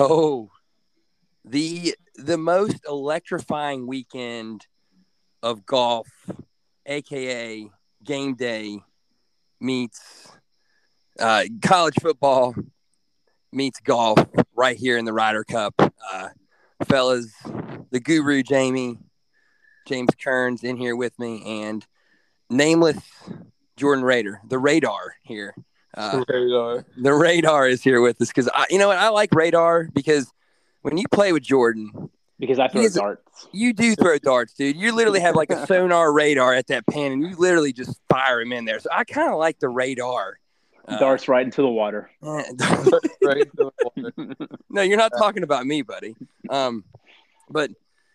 Oh, the the most electrifying weekend of golf, aka game day, meets uh, college football meets golf right here in the Ryder Cup. Uh, fellas, the guru Jamie, James Kearns in here with me, and nameless Jordan Raider, the radar here. Uh, radar. the radar is here with us because I, you know what, I like radar because when you play with Jordan, because I throw He's- darts. you do throw darts, dude. You literally have like a sonar radar at that pin, and you literally just fire him in there. So I kind of like the radar. Uh, darts right into the water. right into the water. no, you're not talking about me, buddy. Um, but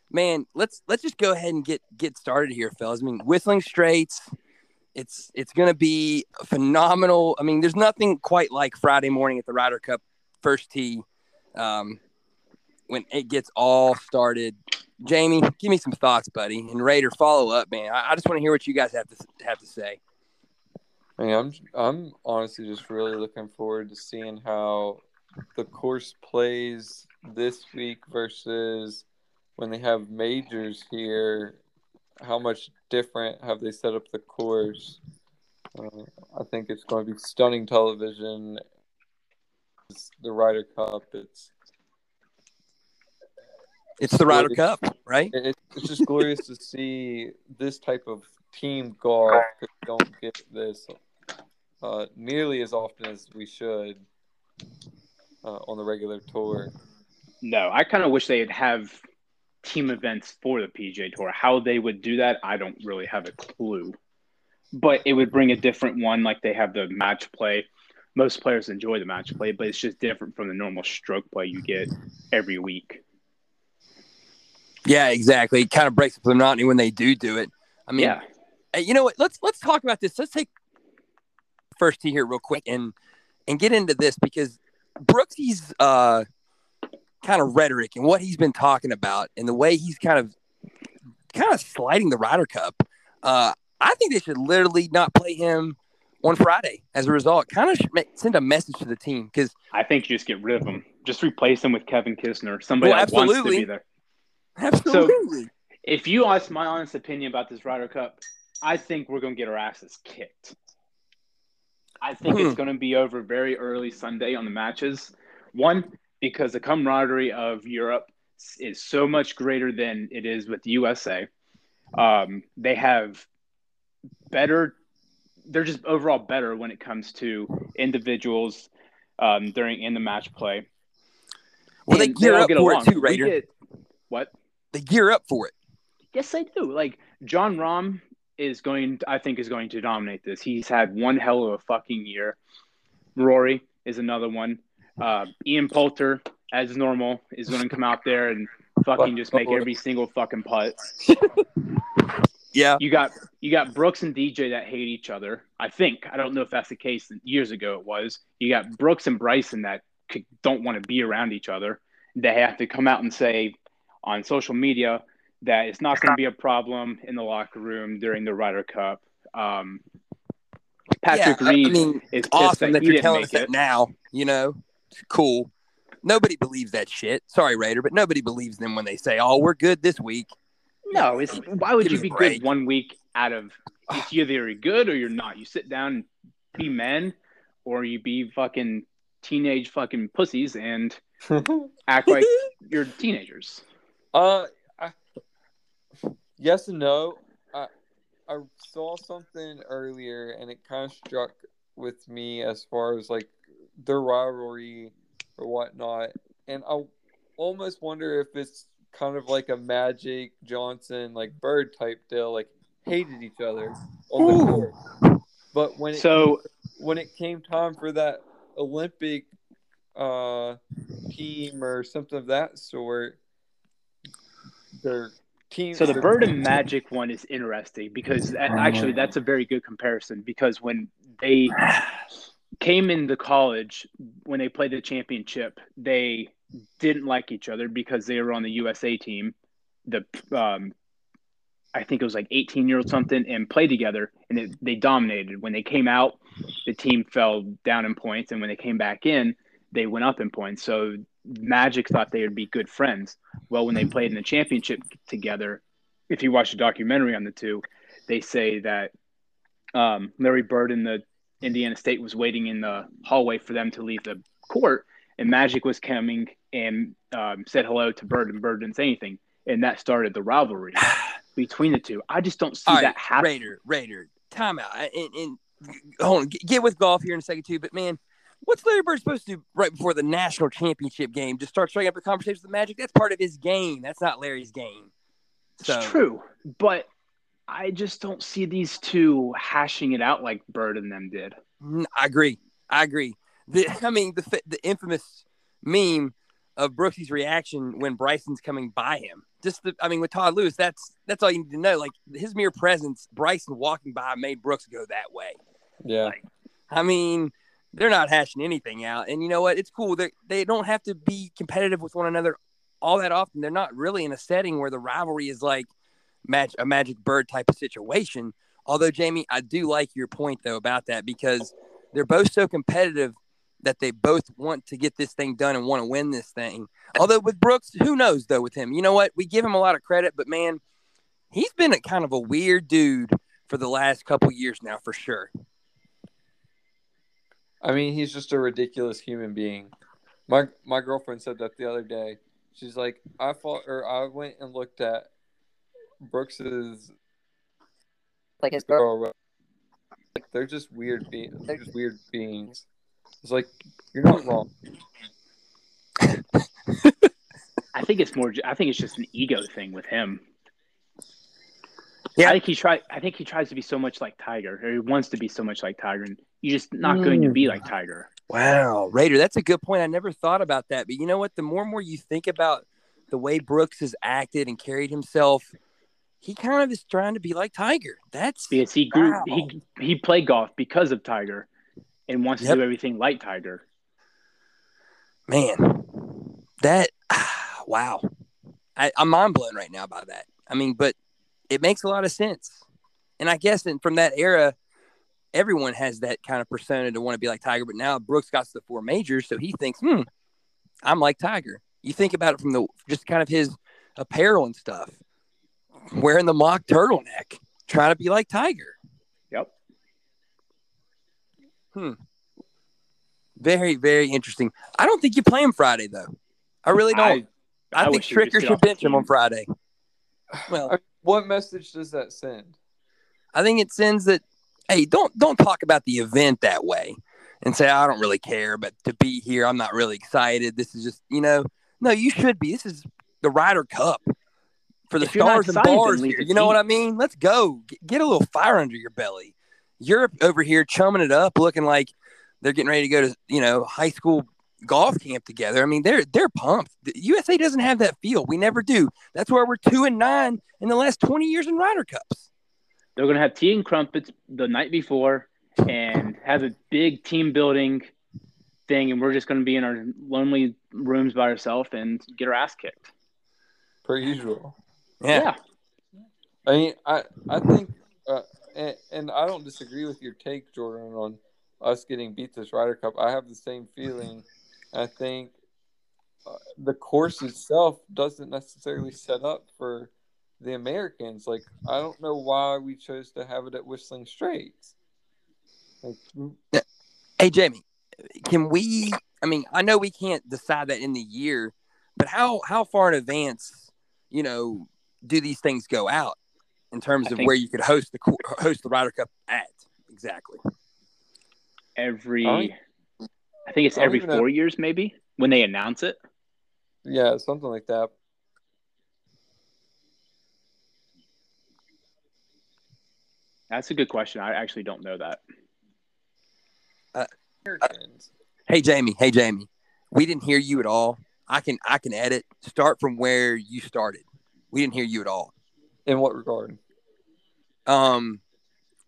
man, let's let's just go ahead and get get started here, fellas. I mean, Whistling Straits. It's it's gonna be phenomenal. I mean, there's nothing quite like Friday morning at the Ryder Cup first tee. Um, when it gets all started. Jamie, give me some thoughts, buddy, and Raider, follow up, man. I, I just want to hear what you guys have to have to say. I mean, I'm I'm honestly just really looking forward to seeing how the course plays this week versus when they have majors here. How much different have they set up the course? Uh, I think it's going to be stunning television. It's the Ryder Cup. It's It's the Ryder Glorious. Cup, right? it, it's just glorious to see this type of team golf. 'cause we don't get this uh, nearly as often as we should uh, on the regular tour. No, I kind of wish they'd have team events for the PJ Tour. How they would do that, I don't really have a clue. But it would bring a different one, like they have the match play. Most players enjoy the match play, but it's just different from the normal stroke play you get every week. Yeah, exactly. It kind of breaks up the monotony when they do do it. I mean, yeah, you know what? Let's let's talk about this. Let's take first tee here real quick and and get into this because Brooksy's uh kind of rhetoric and what he's been talking about and the way he's kind of kind of sliding the Ryder Cup. Uh, I think they should literally not play him on Friday as a result. Kind of send a message to the team because I think you just get rid of him, Just replace him with Kevin Kisner, somebody Well, that wants to be there. absolutely. If you ask my honest opinion about this Ryder Cup, I think we're going to get our asses kicked. I think Hmm. it's going to be over very early Sunday on the matches. One, because the camaraderie of Europe is so much greater than it is with the USA. Um, they have better, they're just overall better when it comes to individuals um, during in the match play. well, they gear up for along. it too, Raider. get- what? They gear up for it. Yes, they do. Like Jon Rahm is going, I think, is going to dominate this. He's had one hell of a fucking year. Rory is another one. Uh, Ian Poulter, as normal, is going to come out there and fucking just make every single fucking putt. Yeah. You got you got Brooks and DJ that hate each other. I think I don't know if that's the case. Years ago, it was. You got Brooks and Bryson that could, don't want to be around each other. They have to come out and say on social media that it's not going to be a problem in the locker room during the Ryder Cup. Um, Patrick yeah, Reed I mean, is awesome that that you're telling us that now. You know, cool. Nobody believes that shit. Sorry, Raider, but nobody believes them when they say, "Oh, we're good this week." No, it's why would Give you be good one week out of? It's either you're good or you're not. You sit down and be men, or you be fucking teenage fucking pussies and act like you're teenagers. Uh, I, yes and no. I I saw something earlier, and it kind of struck with me as far as like their rivalry or whatnot, and I almost wonder if it's kind of like a Magic Johnson like Bird type deal, like hated each other on the Ooh. court. But when it So when it came time for that Olympic uh, team or something of that sort, their team. So the Bird and Magic one is interesting because that- actually that's a very good comparison because when they came into college when they played the championship, they didn't like each other because they were on the USA team. The um, I think it was like 18 year old something and played together and it, they dominated. When they came out, the team fell down in points, and when they came back in, they went up in points. So Magic thought they would be good friends. Well, when they played in the championship together, if you watch the documentary on the two, they say that um, Larry Bird and the Indiana State was waiting in the hallway for them to leave the court, and Magic was coming and um, said hello to Bird, and Bird didn't say anything, and that started the rivalry between the two. I just don't see All that right, happen. Raider, Raider, timeout. And, and hold on, get with golf here in a second too. But man, what's Larry Bird supposed to do right before the national championship game? Just start striking up a conversation with the Magic. That's part of his game. That's not Larry's game. So It's true, but I just don't see these two hashing it out like Bird and them did. Mm, I agree. I agree. The, I mean, the the infamous meme of Brooksy's reaction when Bryson's coming by him. Just the, I mean, with Todd Lewis, that's that's all you need to know. Like his mere presence, Bryson walking by made Brooks go that way. Yeah. I mean, they're not hashing anything out, and you know what? It's cool. They they don't have to be competitive with one another all that often. They're not really in a setting where the rivalry is like match a Magic Bird type of situation. Although Jamie, I do like your point though about that because they're both so competitive that they both want to get this thing done and want to win this thing. Although with Brooks, who knows though with him? You know what? We give him a lot of credit, but man, he's been a kind of a weird dude for the last couple years now for sure. I mean, he's just a ridiculous human being. My my girlfriend said that the other day. She's like, I thought, or I went and looked at Brooks's like his girl. girl. Like, they're just weird beings. They're just weird beings. It's like you're not wrong. I think it's more. I think it's just an ego thing with him. Yeah. I think he try. I think he tries to be so much like Tiger, or he wants to be so much like Tiger, and you're just not going to be mm. like Tiger. Wow, Raider, that's a good point. I never thought about that. But you know what? The more and more you think about the way Brooks has acted and carried himself, he kind of is trying to be like Tiger. That's Because he grew. Wow. He he played golf because of Tiger, and wants Yep. to do everything like Tiger. man, that wow. I, I'm mind blown right now by that. I mean, but it makes a lot of sense. And I guess in, from that era, everyone has that kind of persona to want to be like Tiger. But now Brooks got to the four majors, so he thinks, hmm, I'm like Tiger. You think about it from the just kind of his apparel and stuff, wearing the mock turtleneck, trying to be like Tiger. Yep. Hmm. Very, very interesting. I don't think you play him Friday though. I really don't. I, I think wish he would just Stricker should bench him on. Friday. Well, What message does that send? I think it sends that hey, don't don't talk about the event that way and say I don't really care, but to be here, I'm not really excited. This is just you know, no, you should be. This is the Ryder Cup for the If stars and excited, bars here. You know what. I mean? Let's go. Get, get a little fire under your belly. Europe over here chumming it up, looking like they're getting ready to go to you know high school golf camp together. I mean, they're they're pumped. The USA doesn't have that feel. We never do. That's where we're two and nine in the last twenty years in Ryder Cups. They're going to have tea and crumpets the night before, and have a big team building thing, and we're just going to be in our lonely rooms by ourselves and get our ass kicked. Per usual. Yeah. I mean, I I think, uh, and, and I don't disagree with your take, Jordan, on us getting beat this Ryder Cup. I have the same feeling. I think uh, the course itself doesn't necessarily set up for the Americans. Like, I don't know why we chose to have it at Whistling Straits. Like, Hey Jamie, can we? I mean, I know we can't decide that in the year, but how how far in advance, you know, do these things go out in terms of think- where you could host the host the Ryder Cup at? Exactly. Every, I I think it's I every even know- four years, maybe when they announce it. yeah, something like that. That's a good question. I actually don't know that. Americans. Hey Jamie. Hey Jamie. We didn't hear you at all. I can I can edit. Start from where you started. We didn't hear you at all. In what regard? Um,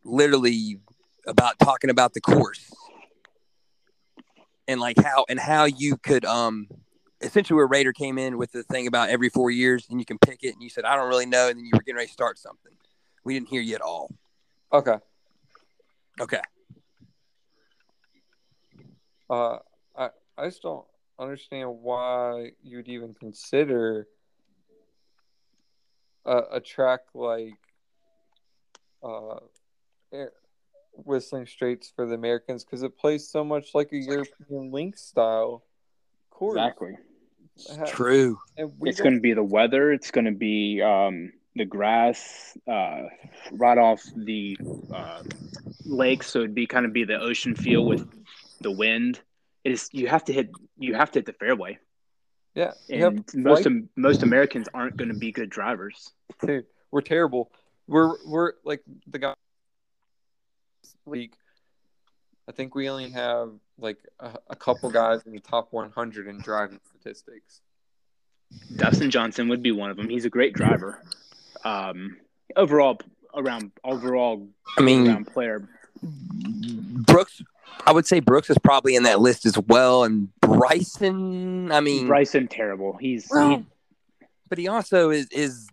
literally about talking about the course and like how and how you could um essentially where Raider came in with the thing about every four years and you can pick it and you said I don't really know and then you were getting ready to start something. We didn't hear you at all. Okay. Okay. Uh, I I just don't understand why you'd even consider a, a track like uh, Whistling Straits for the Americans because it plays so much like a European link style course. Exactly. True. It's going to be the weather. It's going to be um, the grass uh, right off the uh, lake, so it'd be kind of be the ocean feel with the wind. It is you have to hit you have to hit the fairway. Yeah, and most most Americans aren't going to be good drivers. Dude, we're terrible. We're we're like the guy week. I think we only have like a, a couple guys in the top 100 in driving statistics. Dustin Johnson would be one of them. He's a great driver. Um, overall, around overall, I mean, player. Brooks, I would say Brooks is probably in that list as well, and Bryson. I mean, Bryson terrible. He's well, he, but he also is is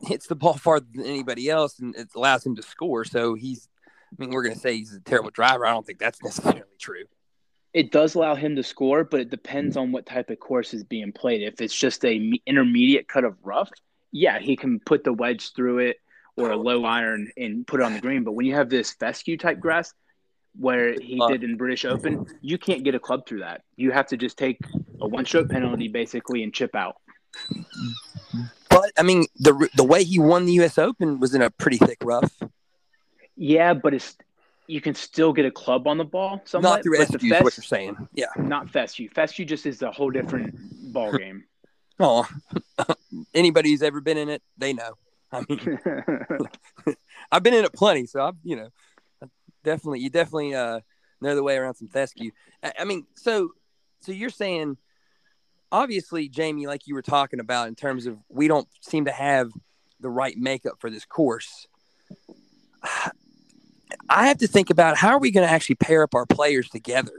hits the ball farther than anybody else, and it allows him to score. So he's. I mean, we're going to say he's a terrible driver. I don't think that's necessarily true. It does allow him to score, but it depends on what type of course is being played. If it's just a intermediate cut of rough, yeah, he can put the wedge through it or a low iron and put it on the green. But when you have this fescue type grass, where he uh, did in British Open, you can't get a club through that. You have to just take a one stroke penalty basically and chip out. But I mean, the the way he won the U.S. Open was in a pretty thick rough. Yeah, but it's you can still get a club on the ball. Somewhat, not through fescue, fest, what you're saying. Yeah, not fescue. Fescue just is a whole different ball game. oh, anybody who's ever been in it, they know. I mean, I've been in it plenty, so I've you know definitely you definitely uh, know the way around some fescue. I, I mean, so so you're saying obviously, Jamie, like you were talking about in terms of we don't seem to have the right makeup for this course. I have to think about how are we going to actually pair up our players together.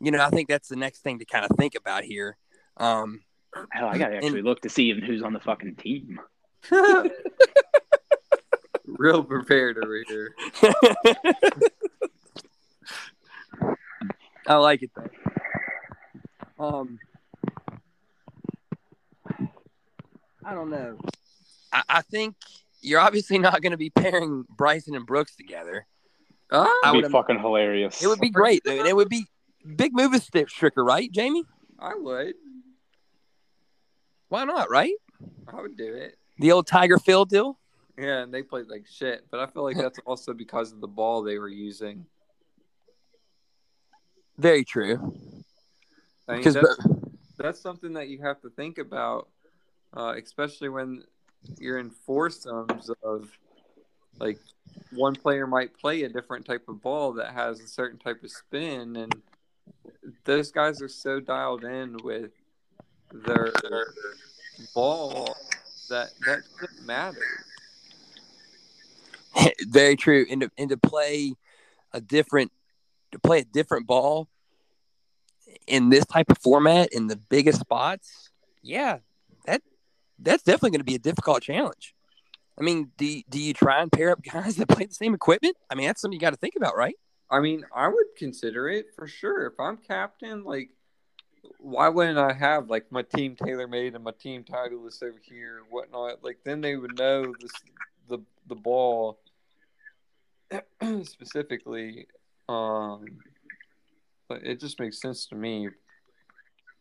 You know, I think that's the next thing to kind of think about here. Um, Hell, I got to actually and, look to see even who's on the fucking team. Real prepared over here. I like it though. Um, I don't know. I, I think you're obviously not going to be pairing Bryson and Brooks together. Uh, would be fucking hilarious. It would be great. I mean, it would be big move of Stricker, right, Jamie? I would. Why not, right? I would do it. The old Tiger Phil deal? Yeah, and they played like shit, but I feel like that's also because of the ball they were using. Very true. I mean, that's, that's, something that you have to think about, uh, especially when you're in foursomes of like one player might play a different type of ball that has a certain type of spin, and those guys are so dialed in with their, their ball that that doesn't matter. Very true. And to, and to play a different to play a different ball in this type of format in the biggest spots, yeah, that that's definitely going to be a difficult challenge. I mean, do do you try and pair up guys that play the same equipment? I mean, that's something you got to think about, right? I mean, I would consider it for sure. If I'm captain, like, why wouldn't I have like my team tailor made and my team Titleist over here, whatnot? Like, then they would know this the the ball specifically. Um, but it just makes sense to me.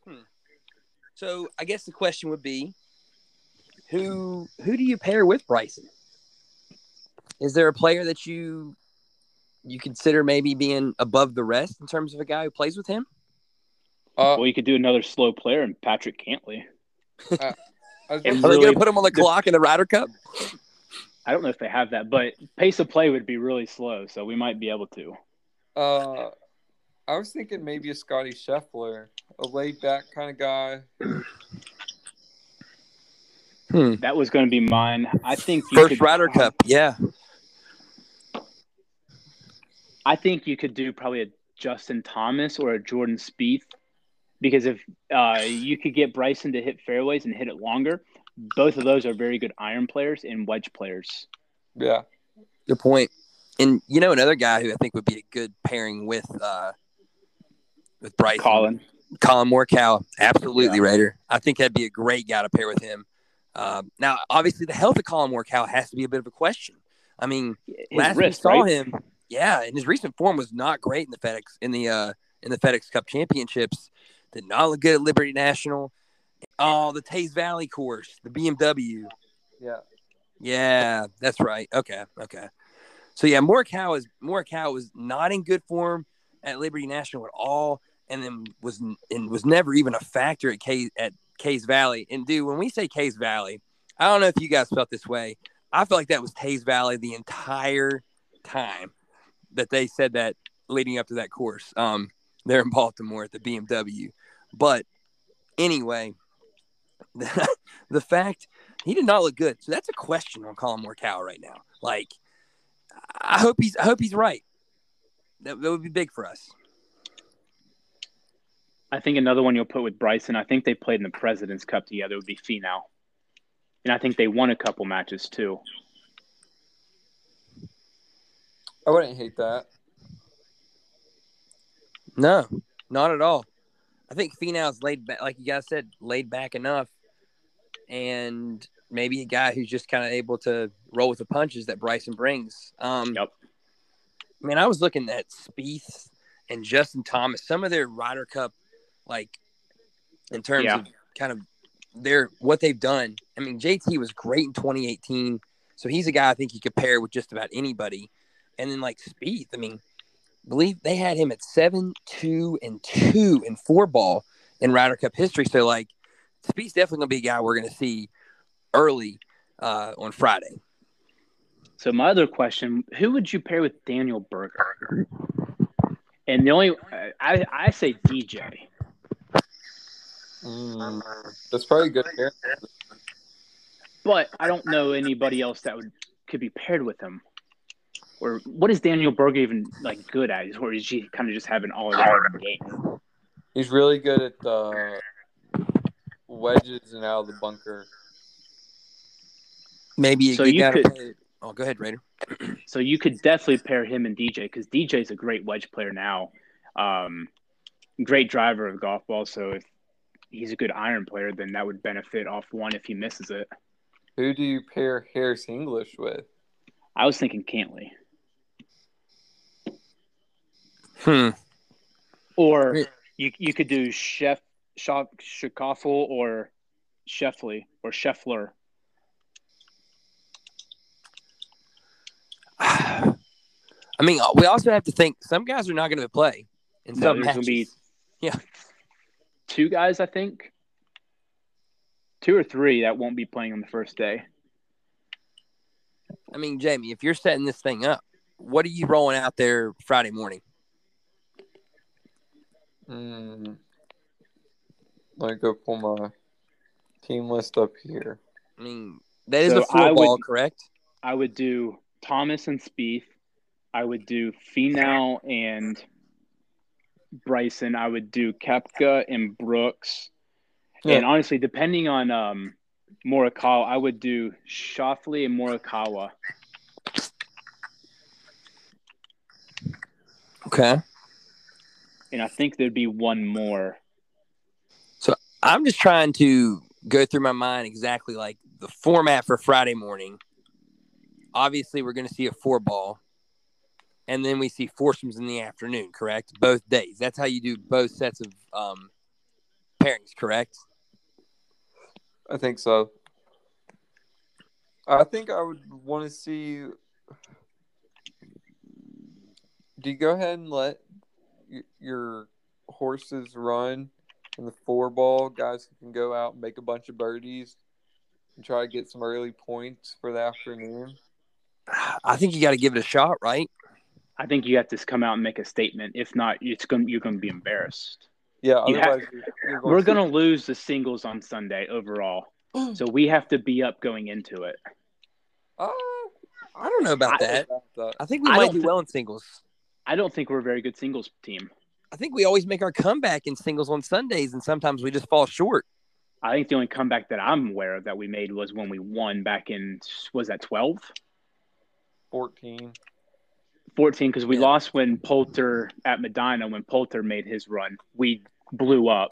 Hmm. So I guess the question would be, who who do you pair with Bryson? Is there a player that you you consider maybe being above the rest in terms of a guy who plays with him? Uh, well, you could do another slow player and Patrick Cantlay. Uh, Are they going to put him on the clock in the Ryder Cup? I don't know if they have that, but pace of play would be really slow, so we might be able to. Uh, I was thinking maybe a Scotty Scheffler, a laid back kind of guy. Hmm. That was going to be mine. I think first could, Ryder Cup, yeah. I think you could do probably a Justin Thomas or a Jordan Spieth because if uh, you could get Bryson to hit fairways and hit it longer, both of those are very good iron players and wedge players. Yeah, good point. And you know another guy who I think would be a good pairing with uh, with Bryson, Colin Colin Morikawa, absolutely, yeah. Raider. I think that'd be a great guy to pair with him. Uh, now, obviously, the health of Colin Morikawa has to be a bit of a question. I mean, his last wrist, we saw right? him, yeah, and his recent form was not great in the FedEx in the uh, in the FedEx Cup Championships. Did not look good at Liberty National. Oh, the Teays Valley course, the BMW. Yeah. Yeah, that's right. Okay, okay. So yeah, Morikawa is Morikawa was not in good form at Liberty National at all, and then was and was never even a factor at K at Teays Valley. And dude, when we say Teays Valley, I don't know if you guys felt this way. I felt like that was Teays Valley the entire time that they said that leading up to that course. Um, there in Baltimore at the BMW. But anyway, the, the fact he did not look good. So that's a question on Colin Morikawa right now. Like, I hope he's I hope he's right. That, that would be big for us. I think another one you'll put with Bryson. I think they played in the President's Cup together. Would be Finau, and I think they won a couple matches too. I wouldn't hate that. No, not at all. I think Finau's laid back, like you guys said, laid back enough, and maybe a guy who's just kind of able to roll with the punches that Bryson brings. Um, yep. I mean, I was looking at Spieth and Justin Thomas, some of their Ryder Cup, like in terms yeah. of kind of their what they've done. I mean, JT was great in 2018, so he's a guy I think you could pair with just about anybody. And then like Spieth, I mean, believe they had him at seven, two, and two in four ball in Ryder Cup history. So like, Spieth's definitely gonna be a guy we're gonna see early uh, on Friday. So my other question: Who would you pair with Daniel Berger? And the only I I say DJ. Mm, that's probably good. But I don't know anybody else that would could be paired with him. Or what is Daniel Berger even like good at? Or is he kind of just having all around game? He's really good at the wedges and out of the bunker. Maybe so you could. Play... Oh, go ahead, Raider. so you could definitely pair him and DJ because DJ is a great wedge player now. Um, great driver of golf ball. So if he's a good iron player, then that would benefit off one if he misses it. Who do you pair Harris English with? I was thinking Cantlay. Hmm. Or you you could do Chef Chef Schauffele or Scheffley or Scheffler. Mean, we also have to think some guys are not going to play in some no, matches. Be yeah, two guys, I think, two or three that won't be playing on the first day. I mean, Jamie, if you're setting this thing up, what are you rolling out there Friday morning? Mm, let me go pull my team list up here. I mean, that is so a four ball, correct? I would do Thomas and Spieth. I would do Finau and Bryson. I would do Koepka and Brooks. Yeah. And honestly, depending on um, Morikawa, I would do Schauffele and Morikawa. Okay and I think there'd be one more. So I'm just trying to go through my mind exactly like the format for Friday morning. Obviously, we're going to see a four ball, and then we see foursomes in the afternoon. Correct, both days. That's how you do both sets of um, pairings. Correct. I think so. I think I would want to see. Do you go ahead and let your horses run in the four ball, guys who can go out and make a bunch of birdies and try to get some early points for the afternoon? I think you got to give it a shot, right? I think you have to come out and make a statement. If not, it's going you're going to be embarrassed. Yeah, have, we're going to lose the singles on Sunday overall, so we have to be up going into it. Uh, I don't know about I, that. I think we I might do well in singles. I don't think we're a very good singles team. I think we always make our comeback in singles on Sundays, and sometimes we just fall short. I think the only comeback that I'm aware of that we made was when we won back in was that 12? 14. 14 because we yeah. lost when Poulter at Medinah when Poulter made his run. We blew up.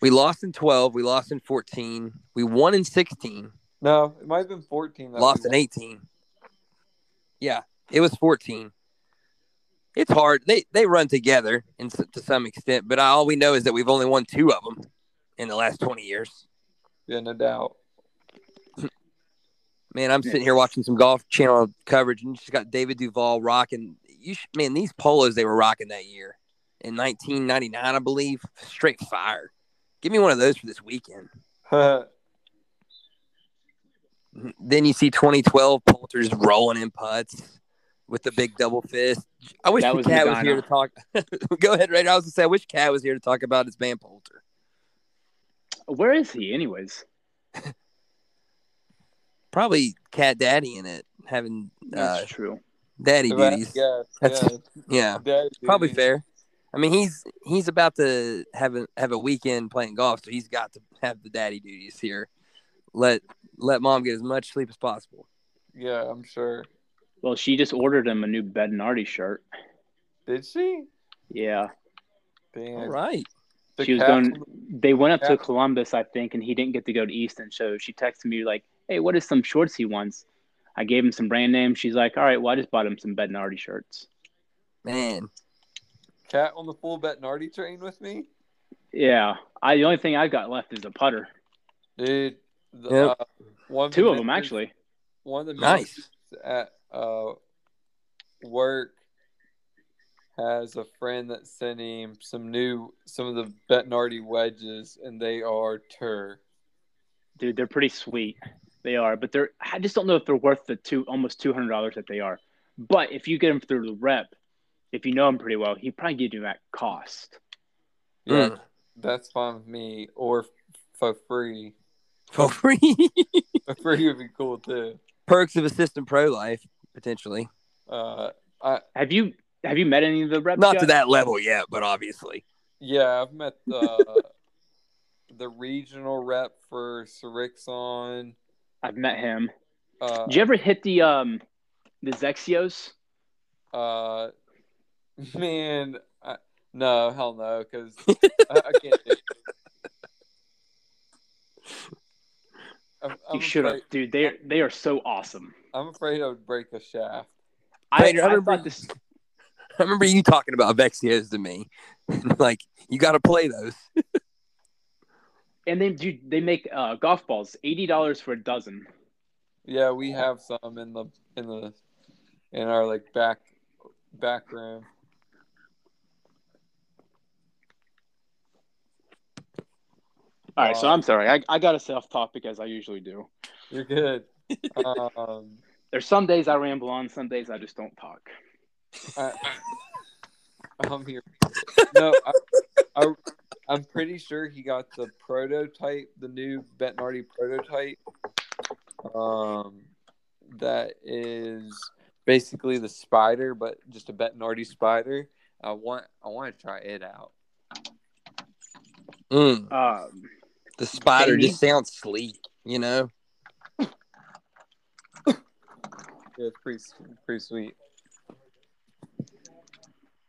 We lost in 12. We lost in 14. We won in 16. No, it might have been 14. lost in 18. Yeah, it was 14. It's hard. They they run together in, to some extent, but all we know is that we've only won two of them in the last 20 years. Yeah, no doubt. Man, I'm sitting here watching some golf channel coverage, and you just got David Duval rocking. You sh- man, these polos they were rocking that year in 1999, I believe, straight fire. Give me one of those for this weekend. Then you see 2012 Poulter's rolling in putts with the big double fist. I wish That the was cat was here to talk. Go ahead, Raider. I was gonna say I wish Cat was here to talk about his Van Poulter. Where is he, anyways? Probably Cat Daddy in it, having uh, That's true. daddy If I duties. guess, That's- yeah, Yeah, daddy probably duties. fair. I mean, he's he's about to have a have a weekend playing golf, so he's got to have the daddy duties here. Let let mom get as much sleep as possible. Yeah, I'm sure. Well, she just ordered him a new Bettinardi shirt. Did she? Yeah, Dang. All right. The she was going. They went up to Columbus, I think, and he didn't get to go to Easton. So she texted me like, "Hey, what is some shorts he wants?" I gave him some brand names. She's like, "All right, well, I just bought him some Bettinardi shirts." Man, cat on the full Bettinardi train with me, Yeah, I the only thing I've got left is a putter. dude. The, Yep. uh, one the Two of them actually. One of the Nice. at uh, work has a friend that sent him some new some of the Bettinardi wedges, and they are tur. Dude, they're pretty sweet. They are, but they're. I just don't know if they're worth the two almost two hundred dollars that they are. But if you get them through the rep, if you know him pretty well, he probably give you that cost. Yeah, Mm. that's fine with me. Or for free. for free. For free would be cool too. Perks of assistant pro life potentially. Uh, I Have you have you met any of the reps? Not yet? to that level yet, but obviously. yeah, I've met the the regional rep for Srixon. I've met him. Uh, Did you ever hit the um the XXIOs? Uh, man, I, no, hell no, because I, I can't. Do it. I'm, I'm You should have, dude. They they are so awesome. I'm afraid I would break a shaft. I, Vader, I I remember- thought this. I remember you talking about Vexios to me. like you got to play those. And they do they make uh, golf balls eighty dollars for a dozen. Yeah, we have some in the in the in our like back back room. All right, so Uh, I'm sorry. I, I got a self topic as I usually do. You're good. um, There's some days I ramble on, some days I just don't talk. I, I'm here. No, I, I, I'm pretty sure he got the prototype, the new Bettinardi prototype. Um, that is basically the spider, but just a Bettinardi spider. I want, I want to try it out. Mm, Um, the spider Jamie? just sounds sleek, you know. Yeah, it's pretty, pretty sweet.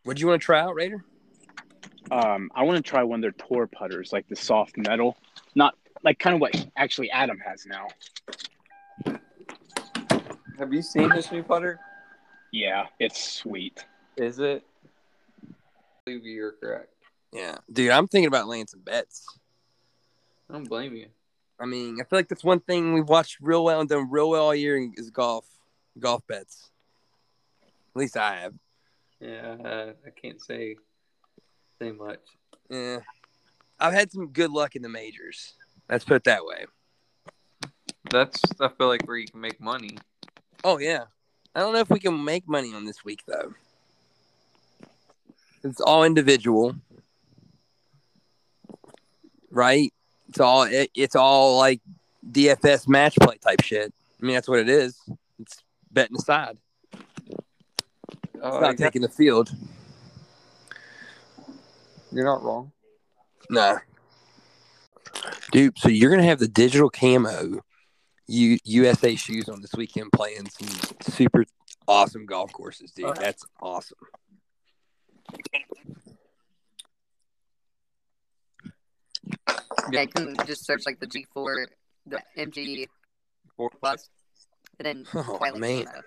Would you want to try out, Raider? Um, I want to try one of their tour putters, like the soft metal, not like kind of what actually Adam has now. Have you seen this new putter? Yeah, it's sweet. Is it? I believe you're correct. Yeah, dude. I'm thinking about laying some bets. I don't blame you. I mean, I feel like that's one thing we've watched real well and done real well all year is golf, golf bets. At least I have. Yeah, uh, I can't say say much. Yeah, I've had some good luck in the majors. Let's put it that way. That's I feel like where you can make money. Oh yeah, I don't know if we can make money on this week though. It's all individual, right? It's all it, it's all like DFS match play type shit. I mean, that's what it is. It's betting aside. It's Oh, not taking the field. You're not wrong. Nah. Dude, so you're gonna have the digital camo U- USA shoes on this weekend playing some super awesome golf courses, dude. Uh-huh. That's awesome. Yeah, you can just search like the G4, the MG Four Plus, and then Oh, Twilight man. Sonata.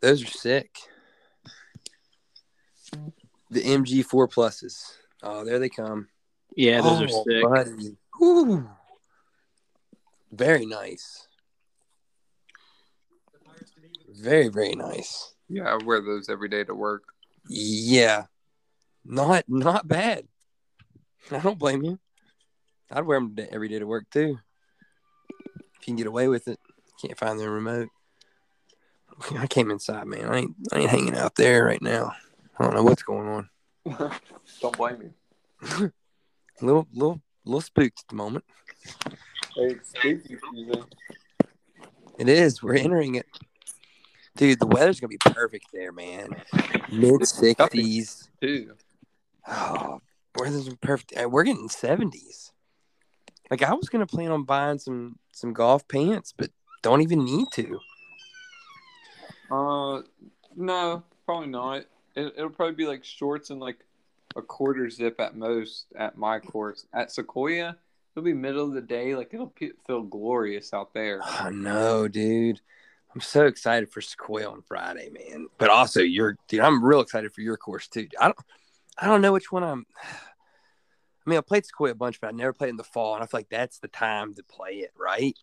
Those are sick. The MG four pluses. Oh, there they come. Yeah, those are Oh, sick. buddy. Whew. Very nice. Very, very nice. Yeah, I wear those every day to work. Yeah. Not not bad. I don't blame you. I'd wear them every day to work too. If you can get away with it. Can't find the remote. I came inside, man. I ain't I ain't hanging out there right now. I don't know what's going on. Don't blame me. A little little little spooked at the moment. It's spooky season. It is. We're entering it. Dude, the weather's gonna be perfect there, man. Mid sixties. too. Oh, weather's perfect. uh, We're getting seventies. Like I was gonna plan on buying some some golf pants, but don't even need to. Uh, no, probably not. It, it'll probably be like shorts and like a quarter zip at most at my course. At Sequoia, it'll be middle of the day. Like it'll pe- feel glorious out there. Oh know, dude. I'm so excited for Sequoia on Friday, man. But also your dude, I'm real excited for your course too. I don't I don't know which one I'm I mean, I played Sequoia a bunch, but I never played in the fall, and I feel like that's the time to play it, right?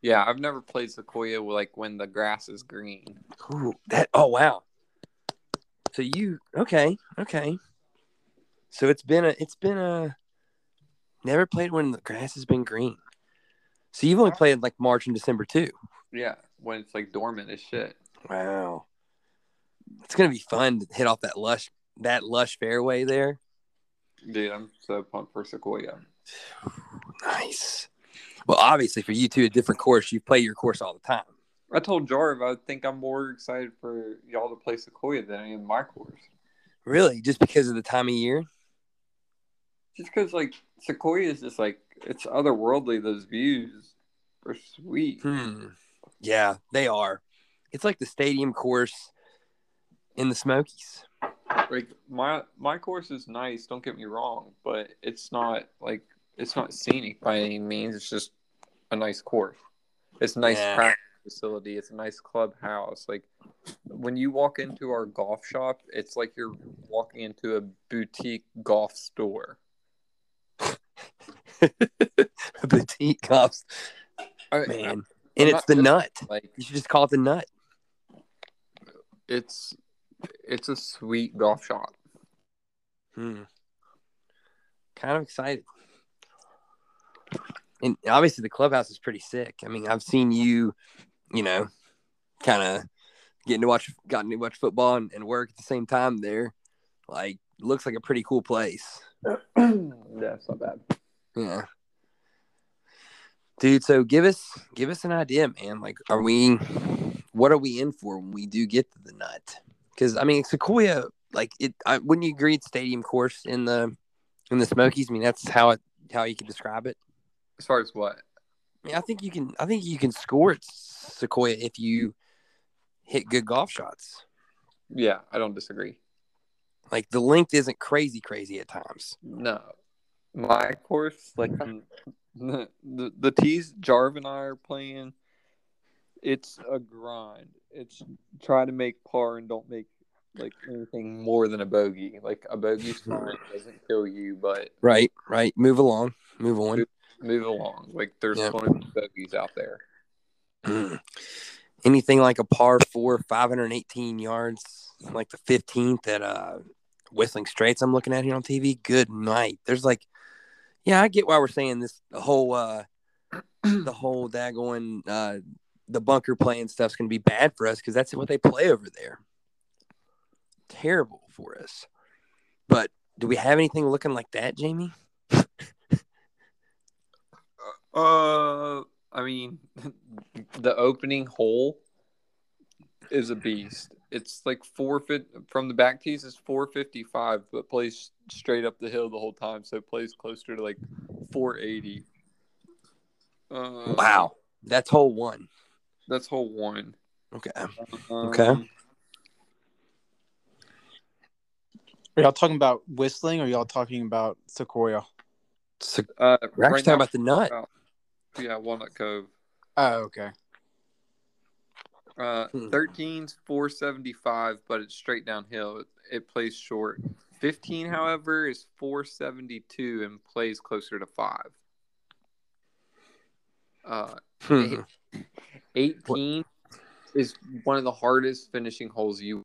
Yeah, I've never played Sequoia like when the grass is green. Ooh, that oh wow. So you okay, okay. So it's been a it's been a never played when the grass has been green. So you've only played like March and December too. Yeah, when it's like dormant as shit. Wow. It's gonna be fun to hit off that lush that lush fairway there. Dude, I'm so pumped for Sequoia. Nice. Well, obviously for you two, a different course. You play your course all the time. I told Jarv I think I'm more excited for y'all to play Sequoia than I am my course. Really, just because of the time of year. Just because like Sequoia is just like it's otherworldly. Those views are sweet. Hmm. Yeah, they are. It's like the stadium course in the Smokies. Like my my course is nice. Don't get me wrong, but it's not like it's not scenic by any means. It's just a nice course. It's nice Yeah. practice facility. It's a nice clubhouse. Like when you walk into our golf shop, it's like you're walking into a boutique golf store. Boutique golf, man. I'm And it's not the nut. Like You should just call it the nut. it's it's a sweet golf shop. Hmm. Kind of excited. And obviously the clubhouse is pretty sick. I mean, I've seen you, you know, kind of getting to watch gotten to watch football and, and work at the same time there. Like looks like a pretty cool place. yeah, it's not bad. Yeah. Dude, so give us give us an idea, man. Like are we what are we in for when we do get to the nut? Cuz I mean Sequoia like it I, wouldn't you agree it's stadium course in the in the Smokies? I mean that's how it how you could describe it. As far as what? I mean I think you can I think you can score at Sequoia if you hit good golf shots. Yeah, I don't disagree. Like the length isn't crazy crazy at times. No, my course, like the, the the tees Jarv and I are playing, it's a grind. It's try to make par and don't make like anything more than a bogey. Like a bogey doesn't kill you, but Right, right. Move along. Move on. Move along. Like there's Yeah. going to be bogeys out there. Mm. Anything like a par four, 518 yards, like the 15th at uh, Whistling Straits, I'm looking at here on TV. Good night. There's like, yeah, I get why we're saying this. The whole, uh, the whole daggone, uh, the bunker playing stuff's going to be bad for us because that's what they play over there. Terrible for us. But do we have anything looking like that, Jamie? Uh, I mean, the opening hole is a beast. It's like four fit from the back tees is four fifty five, but plays straight up the hill the whole time, so it plays closer to like four eighty. Uh, Wow. That's hole one. that's hole one. Okay. Um, Okay. Are y'all talking about whistling or y'all talking about Sequoia? So, Uh, we're actually right talking now- about the nut. Oh, yeah, Walnut Cove. Oh, okay. Uh, Hmm. 13's 475, but it's straight downhill. It, it plays short. 15, however, is 472 and plays closer to five. Uh, Hmm. 18 is one of the hardest finishing holes you.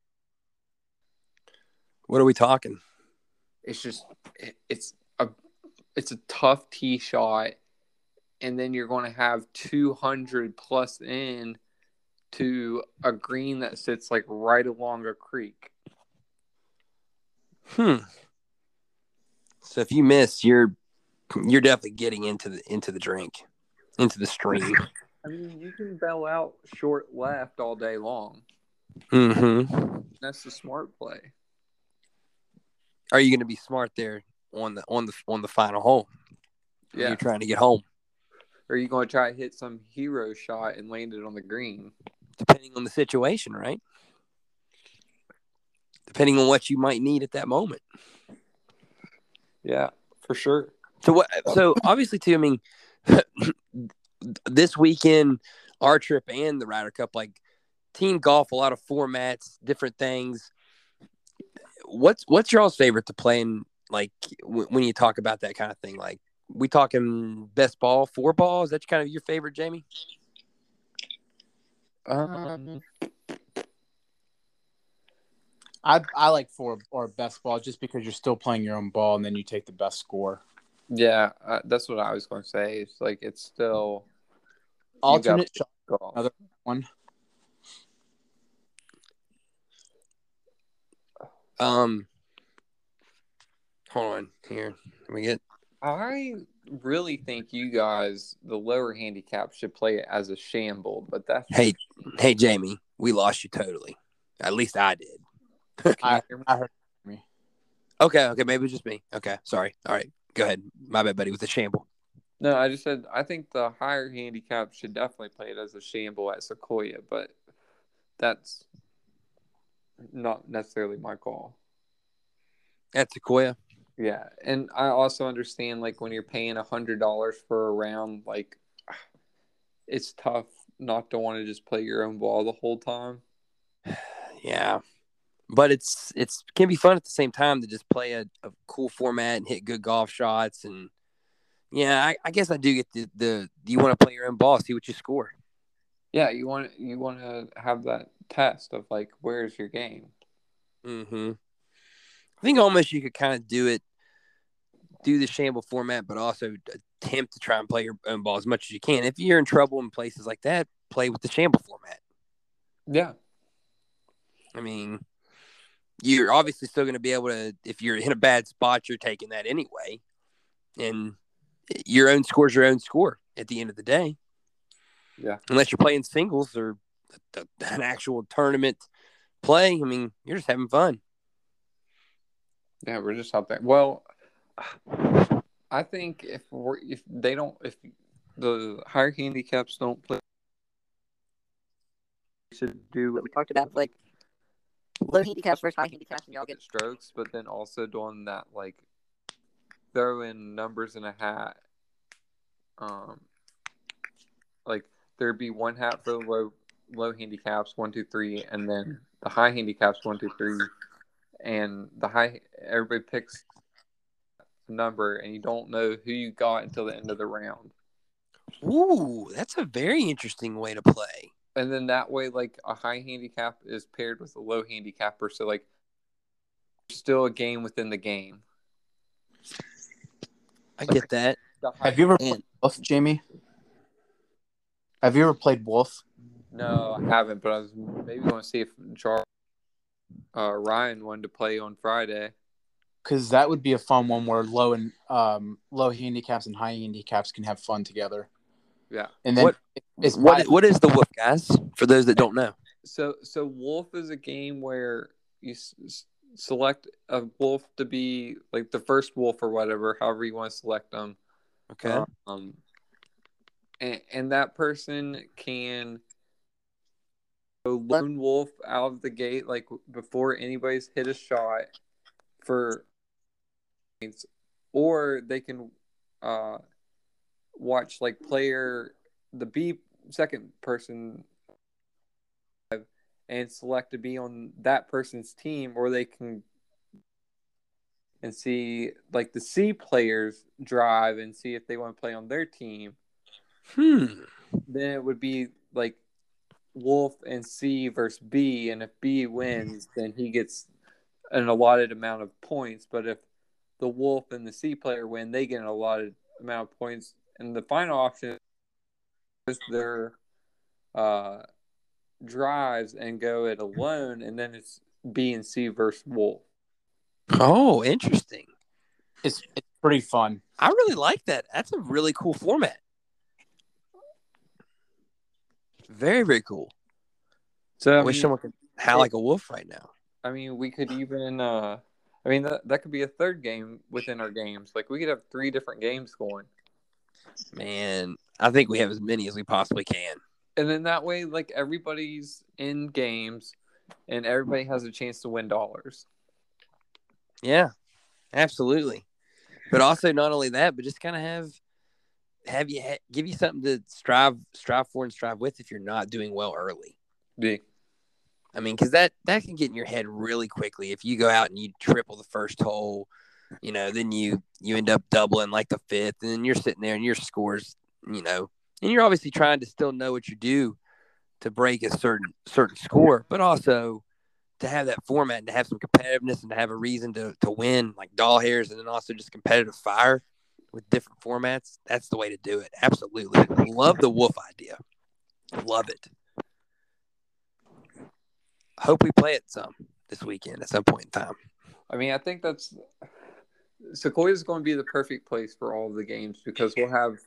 What are we talking? It's just it- it's a it's a tough tee shot, and then you're going to have 200 plus in to a green that sits like right along a creek. Hmm. So if you miss, you're you're definitely getting into the into the drink, into the stream. I mean, you can bail out short left all day long. mm-hmm. That's the smart play. Are you going to be smart there on the on the on the final hole? Yeah. You're trying to get home, Or are you going to try to hit some hero shot and land it on the green? depending on the situation, right? Depending on what you might need at that moment. Yeah, for sure. So what? So obviously, too. I mean, this weekend, our trip and the Ryder Cup, like team golf, a lot of formats, different things. What's what's y'all's favorite to play in? Like w- when you talk about that kind of thing, like we talking best ball, four ball. Is that kind of your favorite, Jamie? Um, I I like four or best ball just because you're still playing your own ball and then you take the best score. yeah, uh, that's what I was going to say. It's like it's still Alternate shot golf. Another- one. Um, hold on here. Let me get. I really think you guys, the lower handicap, should play it as a shamble, but that's Hey, hey, Jamie, we lost you totally. At least I did. I, I heard me. Okay, okay, maybe it was just me. Okay, sorry. All right, go ahead. My bad, buddy. With the shamble. No, I just said I think the higher handicap should definitely play it as a shamble at Sequoyah, but that's not necessarily my call. At Sequoyah. Yeah, and I also understand like when you're paying a hundred dollars for a round, like it's tough not to want to just play your own ball the whole time. Yeah, but it's it's can be fun at the same time to just play a, a cool format and hit good golf shots and yeah, I, I guess I do get the the you want to play your own ball, see what you score. Yeah, you want you want to have that test of like where's your game. Mm-hmm. I think almost you could kind of do it, do the shamble format, but also attempt to try and play your own ball as much as you can. If you're in trouble in places like that, play with the shamble format. Yeah, I mean, you're obviously still going to be able to, if you're in a bad spot, you're taking that anyway. And your own score is your own score at the end of the day. Yeah. Unless you're playing singles or an actual tournament play, I mean, you're just having fun. Yeah, we're just out there. Well, I think if we're, if they don't if the higher handicaps don't play, we should do What we talked about, like low handicaps versus high handicaps, and y'all get strokes, but then also doing that like throw in numbers in a hat. Um, like there'd be one hat for the low low handicaps, one, two, three, and then the high handicaps, one, two, three, and the high everybody picks a number, and you don't know who you got until the end of the round. Ooh, that's a very interesting way to play. And then that way, like a high handicap is paired with a low handicapper, so like still a game within the game. I get that. Have you ever played Wolf, Jamie? Have you ever played Wolf? No, I haven't, but I was maybe going to see if Charles uh, Ryan wanted to play on Friday. Because that would be a fun one where low and um, low handicaps and high handicaps can have fun together. Yeah. And then What- it's What, what is the Wolf, guys? For those that don't know. So, so Wolf is a game where you s- s- select a wolf to be like the first wolf or whatever, however you want to select them. Okay. Um, and, and that person can go lone wolf out of the gate, like before anybody's hit a shot, for or they can uh watch like player the B second person and select to be on that person's team or they can and see like the C players drive and see if they want to play on their team Hmm. then it would be like Wolf and C versus B, and if B wins, then he gets an allotted amount of points. But if the Wolf and the C player win, they get a lot of amount of points. And the final option is their uh, drives and go it alone, and then it's B and C versus Wolf. Oh, interesting. It's it's pretty fun. I really like that. That's a really cool format. Very, very cool. So I, I wish mean, someone could howl like a wolf right now. I mean, we could even. Uh, I mean, that that could be a third game within our games. Like we could have three different games going. Man, I think we have as many as we possibly can. and then that way like everybody's in games and everybody has a chance to win dollars Yeah, absolutely. But also not only that, but just kind of have have you ha- give you something to strive strive for and strive with if you're not doing well early. yeah I mean, because that that can get in your head really quickly. If you go out and you triple the first hole, you know, then you you end up doubling like the fifth, and then you're sitting there and your scores, you know, and you're obviously trying to still know what you do to break a certain certain score, but also to have that format and to have some competitiveness and to have a reason to to win, like doll hairs, and then also just competitive fire with different formats. That's the way to do it. Absolutely, love the wolf idea. Love it hope we play it some this weekend at some point in time. i mean i think that's sequoyah is going to be the perfect place for all of the games because we'll have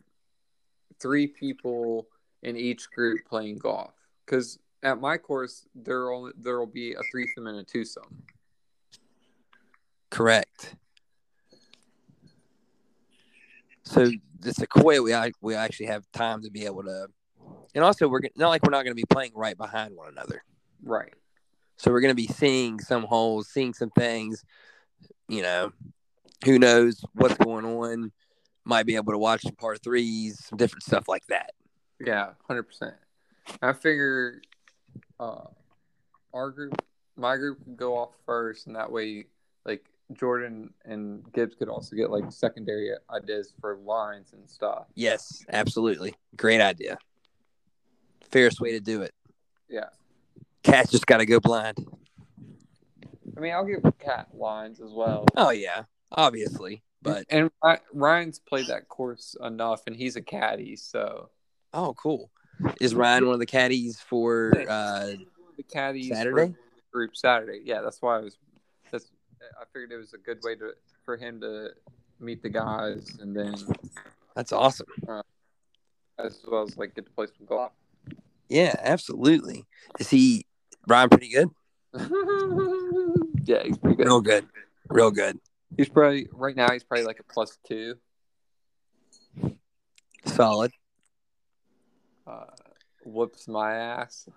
three people in each group playing golf because at my course there will there will be a threesome and a twosome Correct. So the Sequoyah, we we actually have time to be able to, and also we're not like we're not going to be playing right behind one another. right So we're going to be seeing some holes, seeing some things. You know, who knows what's going on? Might be able to watch some par threes, some different stuff like that. Yeah, hundred percent. I figure uh, our group, my group, could go off first, and that way, like Jordan and Gibbs could also get like secondary ideas for lines and stuff. Yes, absolutely, great idea. Fairest way to do it. Yeah, Cat's just got to go blind. I mean, I'll give Cat lines as well. Oh yeah, obviously, but and Ryan's played that course enough, and he's a caddy, so oh cool. Is Ryan one of the caddies for uh, the caddies Saturday? group Saturday. Yeah, that's why I was. That's I figured it was a good way to for him to meet the guys, and then That's awesome. as well as like get to play some golf. Yeah, absolutely. Is he Ryan pretty good? yeah, he's pretty good. Real good. Real good. He's probably right now. He's probably like a plus two. Solid. Uh, whoops my ass.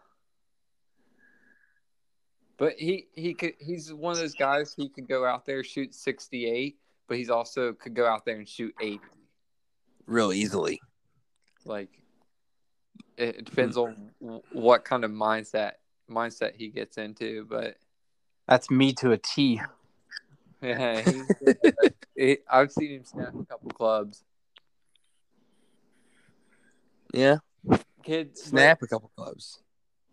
But he he could he's one of those guys he could go out there shoot sixty eight, but he's also could go out there and shoot eighty. Real easily. Like it depends on what kind of mindset mindset he gets into, but That's me to a T. yeah, he's, it, I've seen him snap a couple clubs. Yeah. Kid Snap a couple clubs.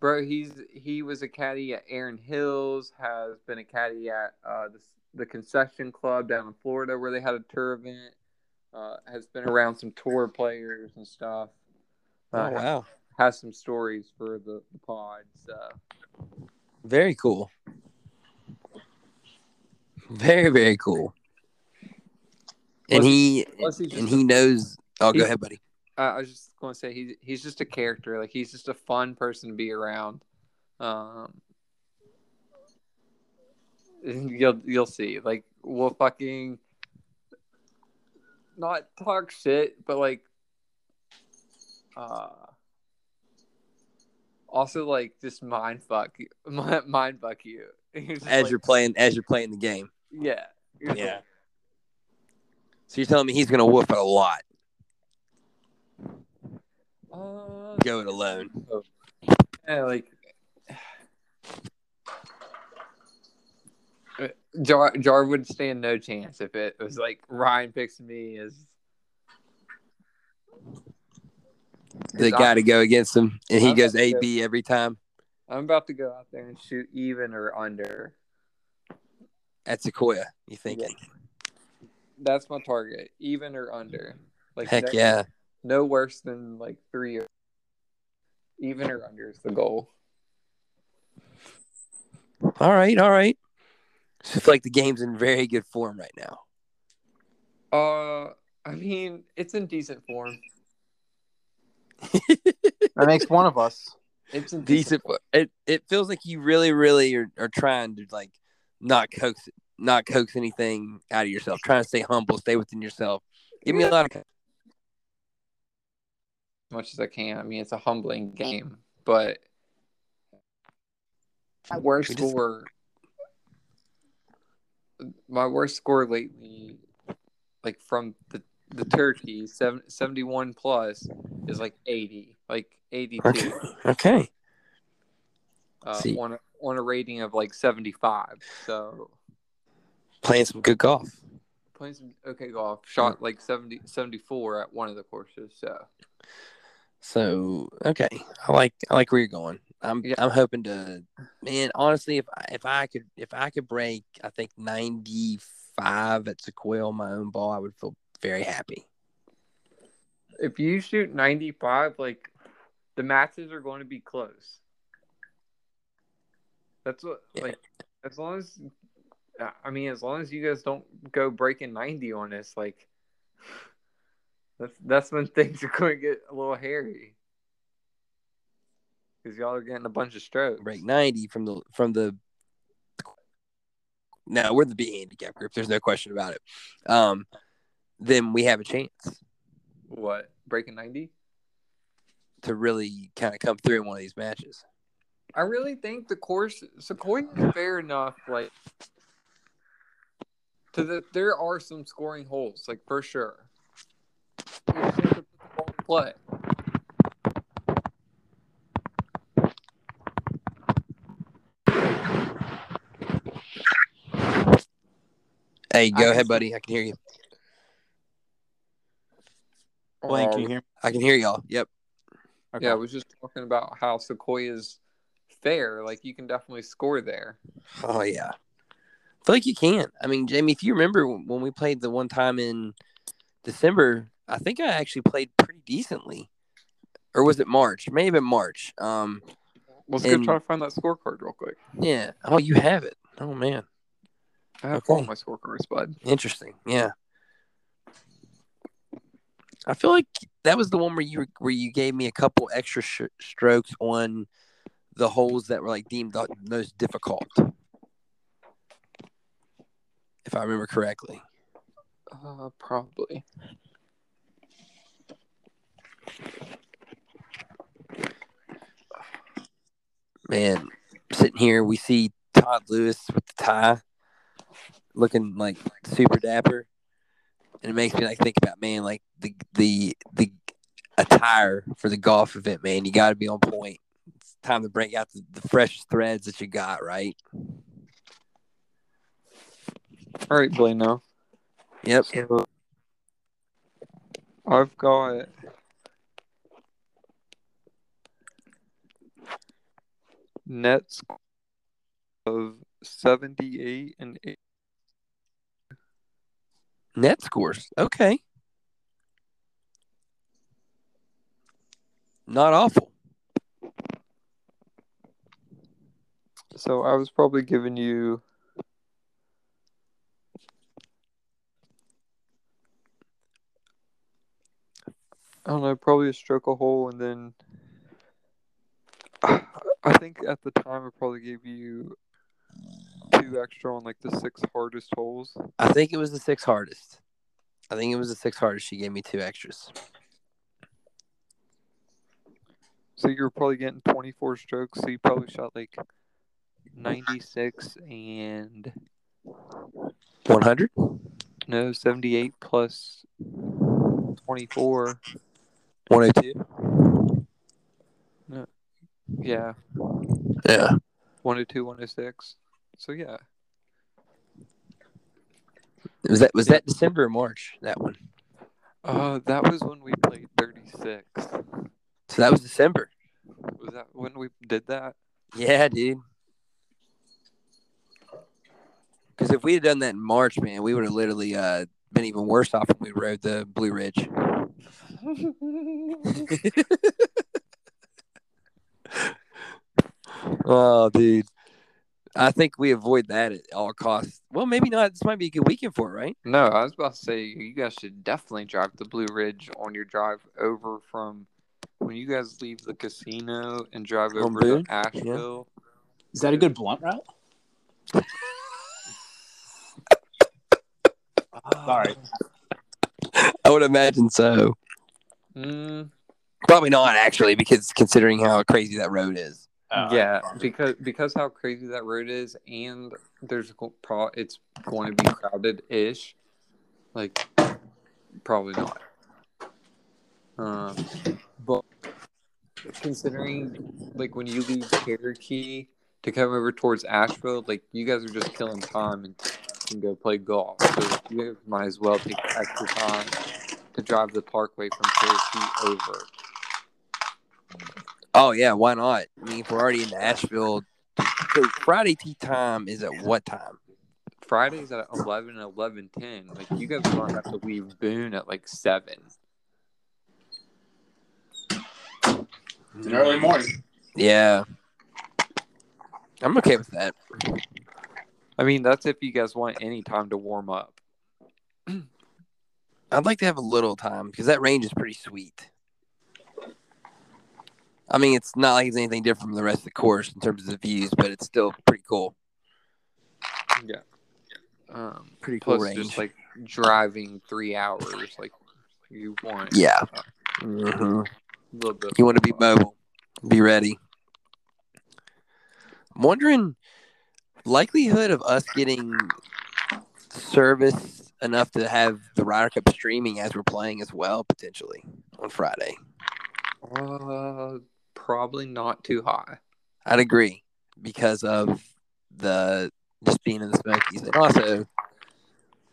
Bro, he's he was a caddy at Erin Hills, has been a caddy at uh, the, the concession club down in Florida where they had a tour event. Uh, has been around some tour players and stuff. Oh Uh, wow. Has some stories for the, the pod. So Very cool. Very, very cool. And Plus- he and just he knows oh go ahead, buddy. uh, I was just going to say he's he's just a character. Like he's just a fun person to be around. Um, you'll you'll see. Like we'll fucking not talk shit, but like uh also like just mind fuck you mind fuck you As like- you're playing as you're playing the game. yeah Yeah. So you're telling me he's gonna whoop it a lot? Uh, Go it alone. yeah, like Uh, Jar Jar would stand no chance if it was like Ryan picks me as They I'm- got to go against him, and he I'm goes AB go- every time. I'm about to go out there and shoot even or under. At Sequoyah, you thinking? That's my target, even or under. Like Heck no, yeah! no worse than like three. Or, even or under is the goal. All right, all right. So I like the game's in very good form right now. Uh, I mean, it's in decent form. That makes one of us. It's Decent. It it feels like you really, really are, are trying to like not coax not coax anything out of yourself. Trying to stay humble, stay within yourself. Give me a lot of. as much as I can. I mean, it's a humbling game, but my worst just- score, my worst score lately, like from the the turkey, seven, 71 plus, is like 80, like 82 Okay. Okay. uh, on, a, on a rating of like 75. So Playing some good golf. playing some okay golf, shot like 70, 74 at one of the courses. So So okay, I like I like where you're going. I'm Yeah. I'm hoping to, man. Honestly, if I, if I could if I could break, I think 95 at Sequoyah on my own ball, I would feel very happy. if you shoot 95, like the matches are going to be close. That's what, Yeah. like, as long as, I mean, as long as you guys don't go breaking 90 on us, like, that's, that's when things are going to get a little hairy. Because y'all are getting a bunch of strokes. Break 90 from the from the. Now we're the B handicap group. There's no question about it. Um, then we have a chance What? Breaking 90? to really kind of come through in one of these matches. I really think the course Sequoyah is fair enough. Like, to the there are some scoring holes, like for sure. You just have to put the ball in play. Hey, go I- ahead, buddy. I can hear you. Blaine, can Um, you hear? me? I can hear y'all. Yep. Okay. Yeah, I was just talking about how Sequoyah's fair. Like you can definitely score there. Oh yeah. I feel like you can. I mean, Jamie, if you remember when we played the one time in December, I think I actually played pretty decently. Or was it March? May have been March. Um, Let's And- go try to find that scorecard real quick. yeah. Oh, you have it. Oh man, I have Okay. all my scorecards, bud. interesting. Yeah. I feel like that was the one where you where you gave me a couple extra sh- strokes on the holes that were like deemed the most difficult, if I remember correctly. Uh, probably. man, sitting here, we see Todd Lewis with the tie, looking like super dapper, and it makes me like think about man, like the the the attire for the golf event, man. You got to be on point. It's time to break out the, the freshest threads that you got, right? All right, Blaine. Now, Yep. so I've got nets of seventy-eight and eight. Net scores, okay, not awful. So I was probably giving you. I don't know, probably a stroke a hole, and then I think at the time I probably gave you two extra on like the six hardest holes. I think it was the six hardest. I think it was the six hardest. She gave me two extras. So you were probably getting 24 strokes. So you probably shot like 96 and One hundred. No, 78 plus 24. One hundred two. Yeah, Yeah. 102, 106. So yeah, Was that was that December or March? That one. uh, that was when we played 36. So that was December. Was that when we did that? Yeah, dude. Because if we had done that in March, man, we would have literally uh, been even worse off when we rode the Blue Ridge. oh, dude. I think we avoid that at all costs. Well, maybe not. This might be a good weekend for it, right? No, I was about to say you guys should definitely drive the Blue Ridge on your drive over from when you guys leave the casino and drive On over Boone? to Asheville. Is that a good blunt route? Sorry. I would imagine so. Mm, Probably not, actually, because considering how crazy that road is. Oh, yeah, because because how crazy that road is, and there's pro it's going to be crowded ish. Like, probably not. Um, but considering like when you leave Cherokee to come over towards Asheville, like you guys are just killing time and can go play golf. So you might as well take extra time to drive the Parkway from Cherokee over. Oh yeah, why not? I mean, if we're already in Nashville, so Friday tee time is at what time? Fridays at 11 and 11:10. Like you guys are gonna have to leave Boone at like seven. It's an early morning. Yeah, I'm okay with that. I mean, that's if you guys want any time to warm up. I'd like to have a little time because that range is pretty sweet. I mean, it's not like it's anything different from the rest of the course in terms of the views, but it's still pretty cool. Yeah. Um, Pretty cool plus range. just like driving three hours, like you want. Yeah. a hmm little bit. You want to be mobile, be ready. I'm wondering likelihood of us getting service enough to have the Ryder Cup streaming as we're playing as well potentially on Friday. Uh, probably not too high. I'd agree because of the just being in the Smokies, and also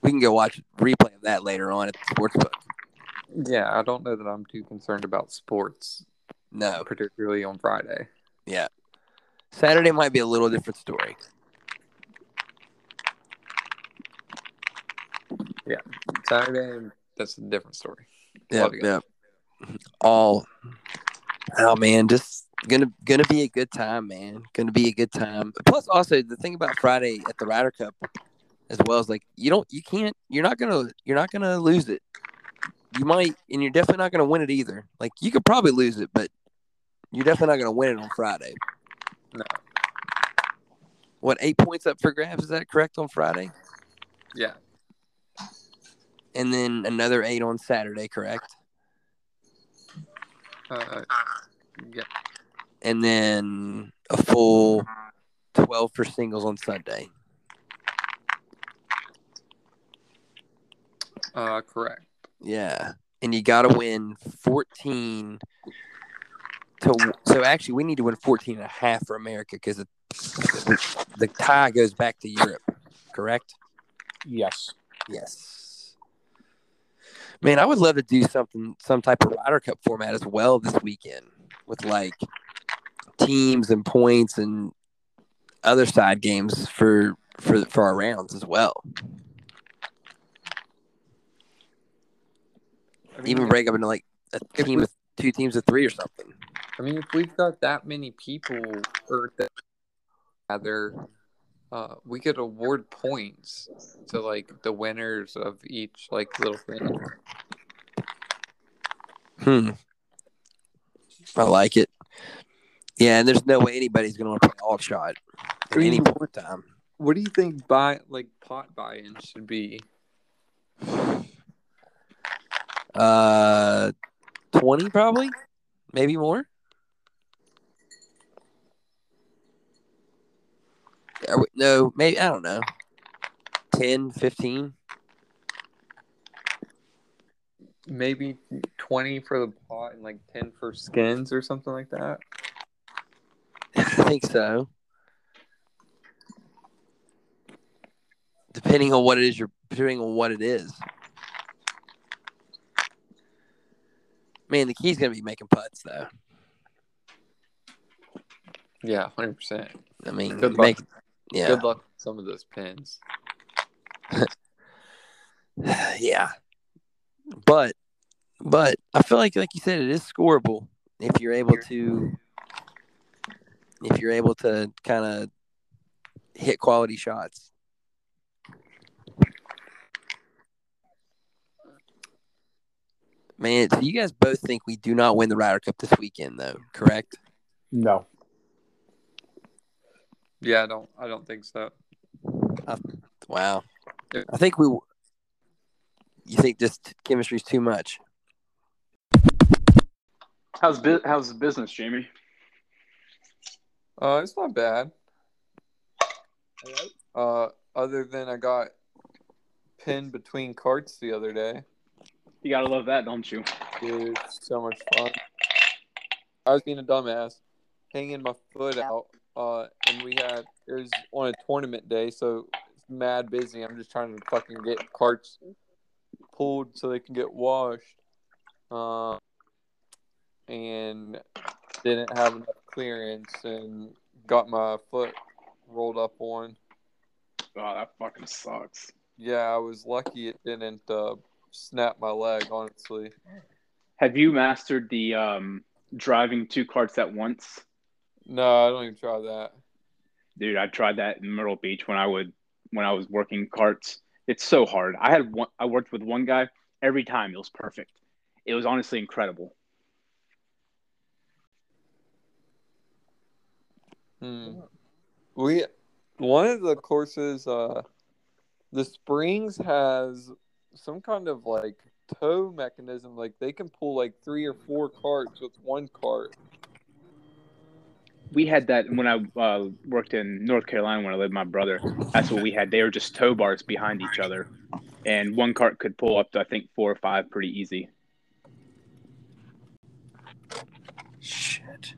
we can go watch replay of that later on at the sportsbook. Yeah, I don't know that I'm too concerned about sports, No, particularly on Friday. yeah, Saturday might be a little different story. Yeah, Saturday, that's a different story. Yeah, Love you guys. yeah. All. Oh man, just gonna gonna be a good time, man. Gonna be a good time. Plus, also the thing about Friday at the Ryder Cup, as well as like you don't, you can't, you're not gonna, you're not gonna lose it. You might, and you're definitely not gonna win it either. Like you could probably lose it, but you're definitely not gonna win it on Friday. No. What eight points up for grabs? Is that correct on Friday? Yeah. And then another eight on Saturday, correct? Uh, yeah. and then a full 12 for singles on Sunday. Uh, correct. Yeah. And you got to win 14 to so actually we need to win 14 and a half for America cuz the, the, the tie goes back to Europe, correct? Yes. Yes. Man, I would love to do something some type of Ryder Cup format as well this weekend with like teams and points and other side games for for for our rounds as well. I mean, Even break up into like a team we- with two teams of three or something. I mean, if we've got that many people or that together, uh, we could award points to like the winners of each like little thing. Hmm. I like it. Yeah, and there's no way anybody's going to want to play all shot at any point in time. What do you think buy like pot buy-in should be? Uh, twenty probably, maybe more. We- no, maybe I don't know. 10, 15. Maybe twenty for the pot and like ten for skins or something like that. I think so. Depending on what it is you're depending on what it is. Man, the key's gonna be making putts though. Yeah, hundred percent. I mean, make yeah, Good luck with some of those pins. yeah. But but I feel like like you said, it is scoreable if you're able to if you're able to kind of hit quality shots. Man, so you guys both think we do not win the Ryder Cup this weekend, though, correct? No. Yeah, I don't. I don't think so. Wow. Yeah. I think we. You think just chemistry's too much? How's bu- how's the business, Jamie? Uh, it's not bad. Uh, other than I got pinned between carts the other day. You gotta love that, don't you? Dude, so much fun. I was being a dumbass, hanging my foot out. Uh, and we had it was on a tournament day, so it's mad busy. I'm just trying to fucking get carts pulled so they can get washed. Uh, and didn't have enough clearance and got my foot rolled up on. Oh, that fucking sucks. Yeah, I was lucky it didn't uh, snap my leg. Honestly, Have you mastered the um, driving two carts at once? No, I don't even try that. Dude, I tried that in Myrtle Beach when I would when I was working carts. It's so hard. I had one. I worked with one guy every time. It was perfect. It was honestly incredible. Hmm. We one of the courses, uh, the Springs has some kind of like tow mechanism. Like they can pull like three or four carts with one cart. We had that when I uh, worked in North Carolina when I lived with my brother. That's what we had. They were just tow bars behind each other, and one cart could pull up to I think four or five pretty easy. Shit.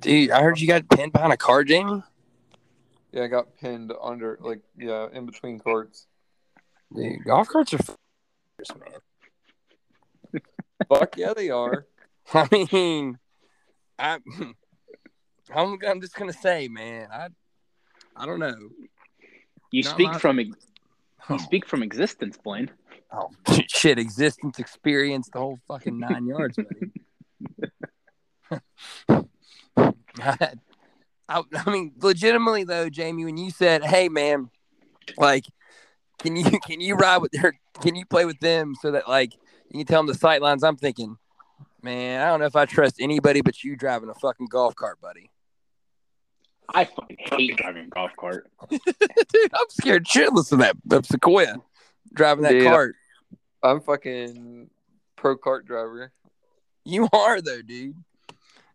Dude, I heard you got pinned behind a car, Jamie. Yeah, I got pinned under like yeah in between carts. Dude, golf carts are f- man. Fuck yeah, they are. I mean, I, I'm, I'm just gonna say, man, I, I don't know. You Not speak my- from ex- oh. you speak from existence, Blaine. Oh shit! Existence, experience, the whole fucking nine yards, buddy. I, I, I mean, legitimately though, Jamie, when you said, "Hey, man, like, can you can you ride with her? Can you play with them so that like you can tell them the sight lines?" I'm thinking, man, I don't know if I trust anybody but you driving a fucking golf cart, buddy. I fucking hate driving a golf cart. Dude, I'm scared shitless of that of Sequoyah driving that Dude. cart. I'm fucking pro cart driver. You are though, dude.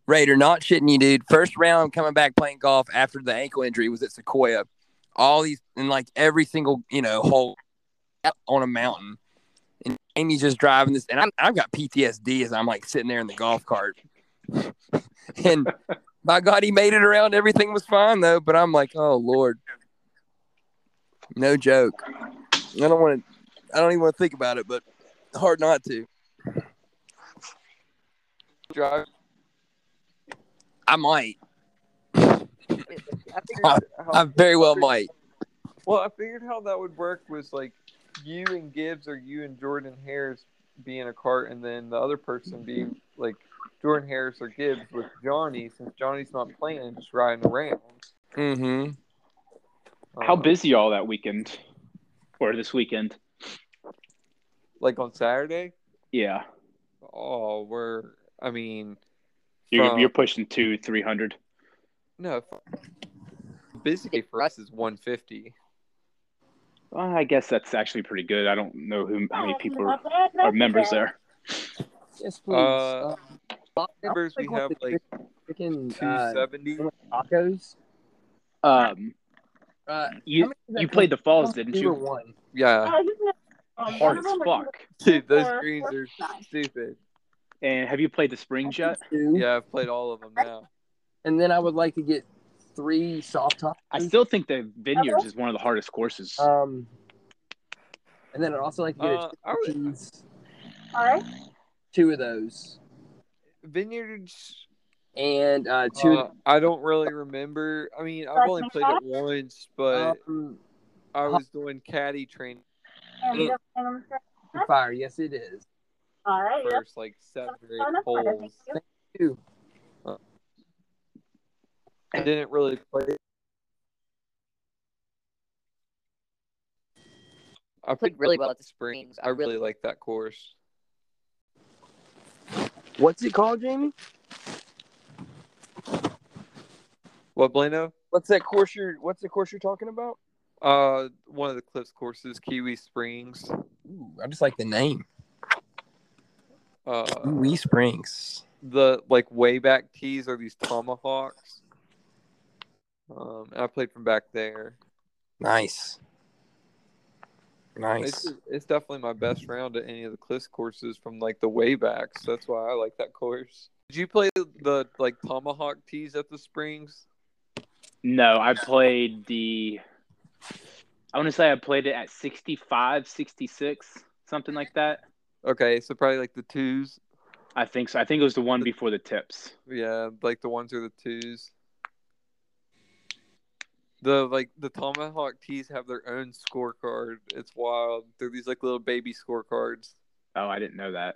Raider, not shitting you, dude. First round coming back playing golf after the ankle injury was at Sequoyah. All these and like every single you know hole on a mountain, and Amy's just driving this, and I'm, I've got PTSD as I'm like sitting there in the golf cart, and by God, he made it around. Everything was fine though, but I'm like, oh lord, no joke. I don't want to. I don't even want to think about it, but hard not to. Drive. I might. I I- I very well might. Well, I figured how that would work was like you and Gibbs or you and Jordan Harris be in a cart, and then the other person be like Jordan Harris or Gibbs with Johnny, since Johnny's not playing, just riding around. Mm-hmm. How Uh, busy all that weekend or this weekend? Like on Saturday? Yeah, Oh, we're. I mean, you're from- you're pushing two, three hundred. no. Busy for us is 150. Well, I guess that's actually pretty good. I don't know who how many people are, are members there. Yes, please. Uh, Members, we have like freaking 270. tacos. Um, Uh, You how many does that you played the falls, didn't you? one? Yeah, Hard as fuck. dude, those greens are stupid. And have you played the springs yet? Two. Yeah, I've played all of them now. And then I would like to get three soft tops. I still think the vineyards is one of the hardest courses. Um, and then I'd also like to get Uh, I a would- cheese. Two of those. Vineyards. And uh, two. Uh, I don't really remember. I mean, I've only played it once, but um, I was doing caddy training fire. Yes, it is. All right. first like seven or eight holes. Two. I didn't really play. I Played really well at the Springs. I really like that course. What's it called, Jamie? What Blano? What's that course you're? What's the course you're talking about? Uh, one of the Cliffs courses, Keowee Springs. Ooh, I just like the name. Uh, Wee Springs. the like way back tees are these tomahawks. Um, and I played from back there. Nice. Nice. It's it's definitely my best round at any of the Cliffs courses from like the way backs. That's why I like that course. Did you play the like tomahawk tees at the Springs? No, I played the. I want to say I played it at 65, 66, something like that. Okay, so probably like the twos. I think so. I think it was the one before the tips. Yeah, like the ones or the twos. The like the tomahawk tees have their own scorecard. It's wild. They're these like little baby scorecards. Oh, I didn't know that.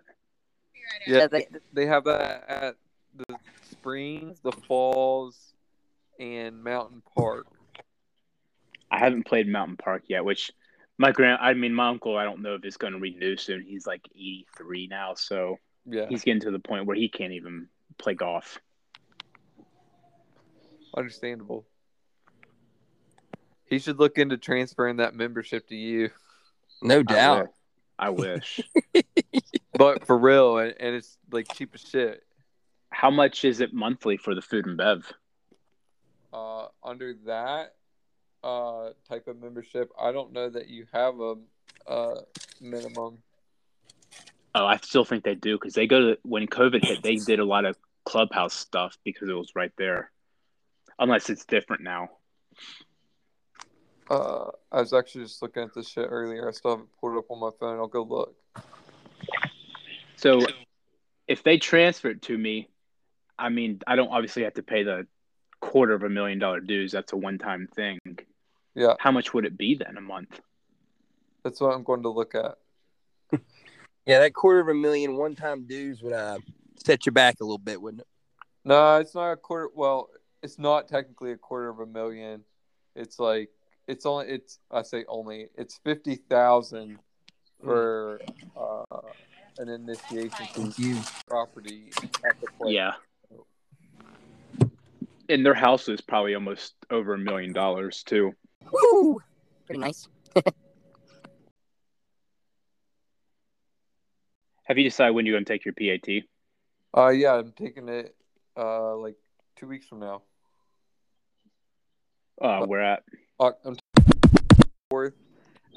Yeah, Yeah, they- they have that at the springs, the falls, and Mountain Park. I haven't played Mountain Park yet, which my grand, I mean, my uncle, I don't know if it's going to renew soon. He's like 83 now, so Yeah, he's getting to the point where he can't even play golf. understandable. He should look into transferring that membership to you, no I doubt. wish. I wish. but for real, and, and it's like cheap as shit. How much is it monthly for the food and bev? uh, under that uh, type of membership, I don't know that you have a, a minimum. Oh, I still think they do because they go to when COVID hit, they did a lot of clubhouse stuff because it was right there. Unless it's different now. Uh, I was actually just looking at this shit earlier. I still haven't pulled it up on my phone. I'll go look. So if they transfer it to me, I mean, I don't obviously have to pay the quarter of a million dollar dues. That's a one time thing. Yeah, How much would it be then a month? that's what I'm going to look at. Yeah, that quarter of a million one time dues would uh, set you back a little bit, wouldn't it? No, it's not a quarter. Well, it's not technically a quarter of a million. It's like it's only it's I say only it's fifty thousand for uh, an initiation Thank you. property at the place. Yeah. And their house is probably almost over a million dollars too. Woo! Pretty nice. Have you decided when you're going to take your PAT? Uh, yeah, I'm taking it uh like two weeks from now. Uh, we're at Uh, I'm fourth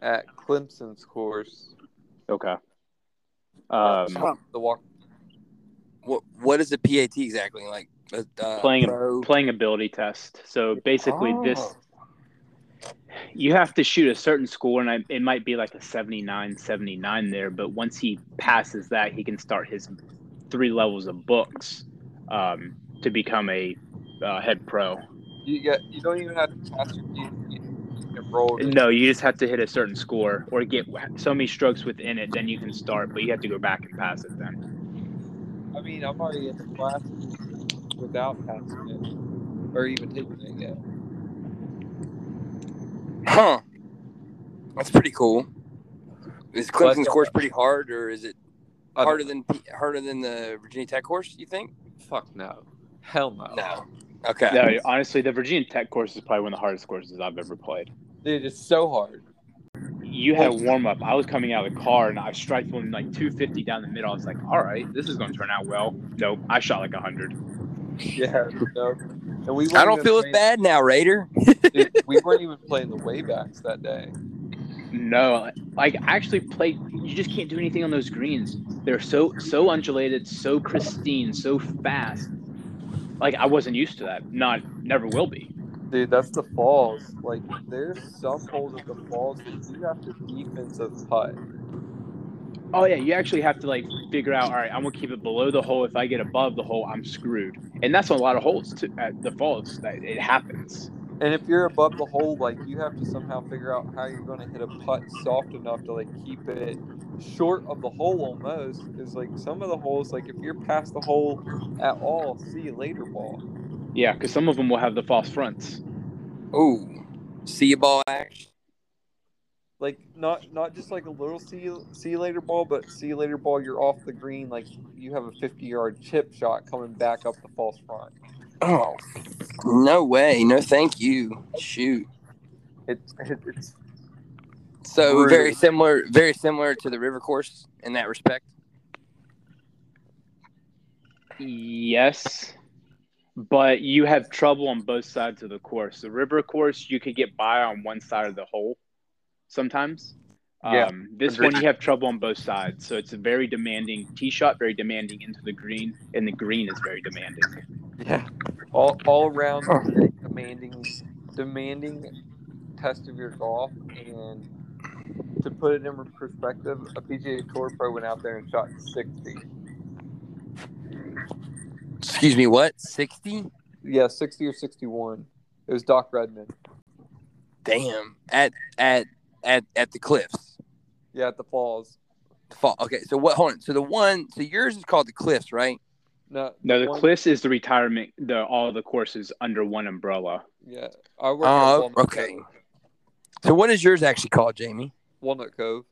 at Clemson's course. okay. Um, The walk. What What is a PAT exactly like? Uh, playing pro? playing ability test. So basically, this Oh. you have to shoot a certain score, and I, it might be like a 79, 79 there. But once he passes that, he can start his three levels of books um, to become a uh, head pro. You get. You don't even have to pass your PhD. Enrolled. in- No, you just have to hit a certain score or get so many strokes within it, then you can start. But you have to go back and pass it then. I mean, I'm already in the class without passing it, or even taking it yet. Huh. That's pretty cool. Is Clemson's course pretty hard, or is it harder than harder than the Virginia Tech course? You think? Fuck no. Hell no. No. Okay. No, honestly, the Virginia Tech course is probably one of the hardest courses I've ever played. Dude, it's so hard. You had a warm up. I was coming out of the car and I striked one like 250 down the middle. I was like, all right, this is going to turn out well. Nope, I shot like 100. Yeah, no. And we I don't feel as bad now, Raider. dude, we weren't even playing the waybacks that day. No, like I actually play. You just can't do anything on those greens. They're so so undulated, so pristine, so fast. Like I wasn't used to that. Not never will be. Dude, that's the falls. Like, there's some holes at the falls that you have to defensive putt. Oh yeah, you actually have to like figure out. All right, I'm gonna keep it below the hole. If I get above the hole, I'm screwed. And that's on a lot of holes too, at the falls. That it happens. And if you're above the hole, like you have to somehow figure out how you're going to hit a putt soft enough to like keep it short of the hole almost. Because like some of the holes, like if you're past the hole at all, see you later ball. Yeah, because some of them will have the false fronts. Oh, see you ball action. Like not not just like a little see see you later ball, but see you later ball. You're off the green, like you have a 50 yard chip shot coming back up the false front. Oh, no way. No, thank you. Shoot. It, it it's So Rude. very similar, very similar to the river course in that respect. Yes, but you have trouble on both sides of the course. The river course, you could get by on one side of the hole sometimes. Yeah, Um, this agreed. one, you have trouble on both sides. So it's a very demanding tee shot, very demanding into the green, and the green is very demanding. Yeah, all all around very demanding, demanding test of your golf. And to put it in perspective, a PGA Tour pro went out there and shot sixty. Excuse me, what? 60? Yeah, sixty or sixty-one. It was Doc Redman. Damn. At at at at the cliffs. Yeah, at the Falls. The fall. Okay, so what hold on. So the one so yours is called the cliffs, right? No, No, the one- cliffs is the retirement. The all the courses under one umbrella. Yeah, I work at Oh, Walnut okay. Cove. So what is yours actually called, Jamie? Walnut Cove.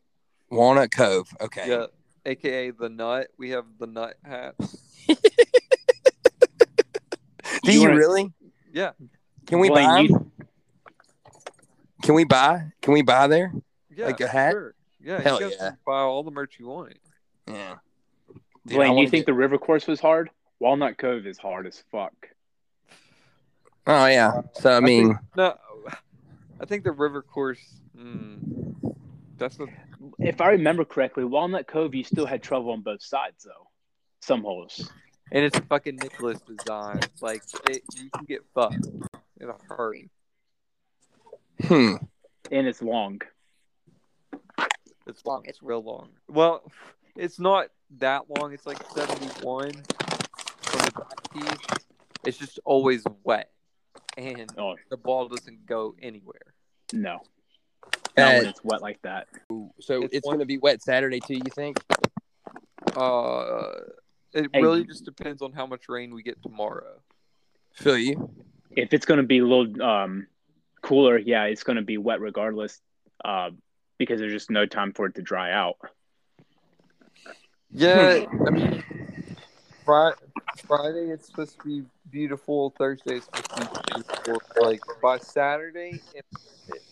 Walnut Cove. Okay. Yeah, aka the Nut. We have the Nut hat. Do You you wanna- really? Yeah, Can we Blaine, buy? 'em? you- Can we buy? Can we buy there? yeah, Like a hat? Sure. Yeah, Hell you yeah. buy all the merch you want. Yeah. Dude, I Blaine, you think get- the river course was hard? Walnut Cove is hard as fuck. Oh yeah. So I mean, think, no, I think the river course. Mm, that's the If I remember correctly, Walnut Cove, you still had trouble on both sides though. Some holes. And it's fucking Nicklaus design. Like it, you can get fucked in a hurry. hmm. and it's long. It's long. It's real long. Well, it's not that long. It's like seventy-one from the back tee. It's just always wet, and Oh the ball doesn't go anywhere. no, not when it's wet like that. so It's it's, one- going to be wet Saturday too. You think? Uh, it Hey. really just depends on how much rain we get tomorrow. Feel you? If it's going to be a little um, cooler, yeah, it's going to be wet regardless, uh, because there's just no time for it to dry out. Yeah, I mean, Friday, Friday it's supposed to be beautiful. Thursday it's supposed to be beautiful. Like by Saturday, it,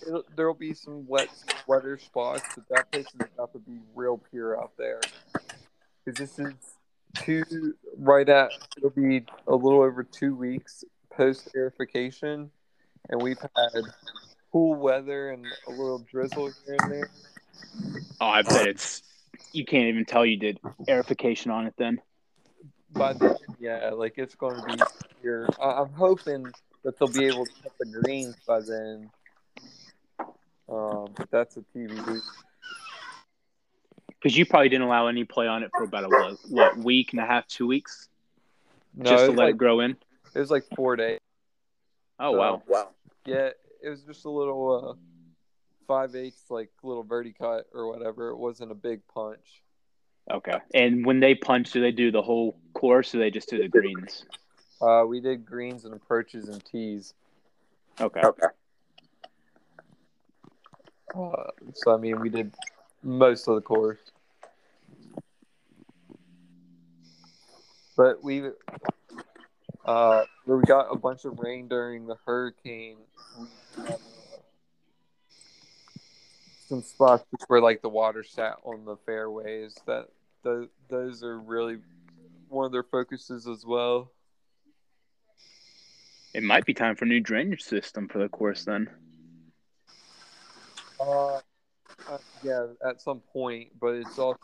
it, there'll be some wet, wetter spots, but that place is about to be real pure out there. Because this is two right at it'll be a little over two weeks post aerification, and we've had cool weather and a little drizzle here and there. Oh, I bet it's. You can't even tell you did aerification on it then. by then, yeah, like it's going to be here. I- I'm hoping that they'll be able to cut the greens by then. Um, but that's a TBD. Because you probably didn't allow any play on it for about a what, what week and a half, two weeks, No, just to let like, it grow in. it was like four days. Oh so- wow, wow. Yeah, it was just a little uh, five eighths, like little verti cut or whatever. It wasn't a big punch. Okay. And when they punch, do they do the whole course, or they just do the greens? Uh, we did greens and approaches and tees. Okay. Uh, so I mean, we did most of the course. But we uh we got a bunch of rain during the hurricane. Uh, some spots where like the water sat on the fairways. That those those are really one of their focuses as well. It might be time for a new drainage system for the course then. Uh, uh, yeah, at some point, but it's also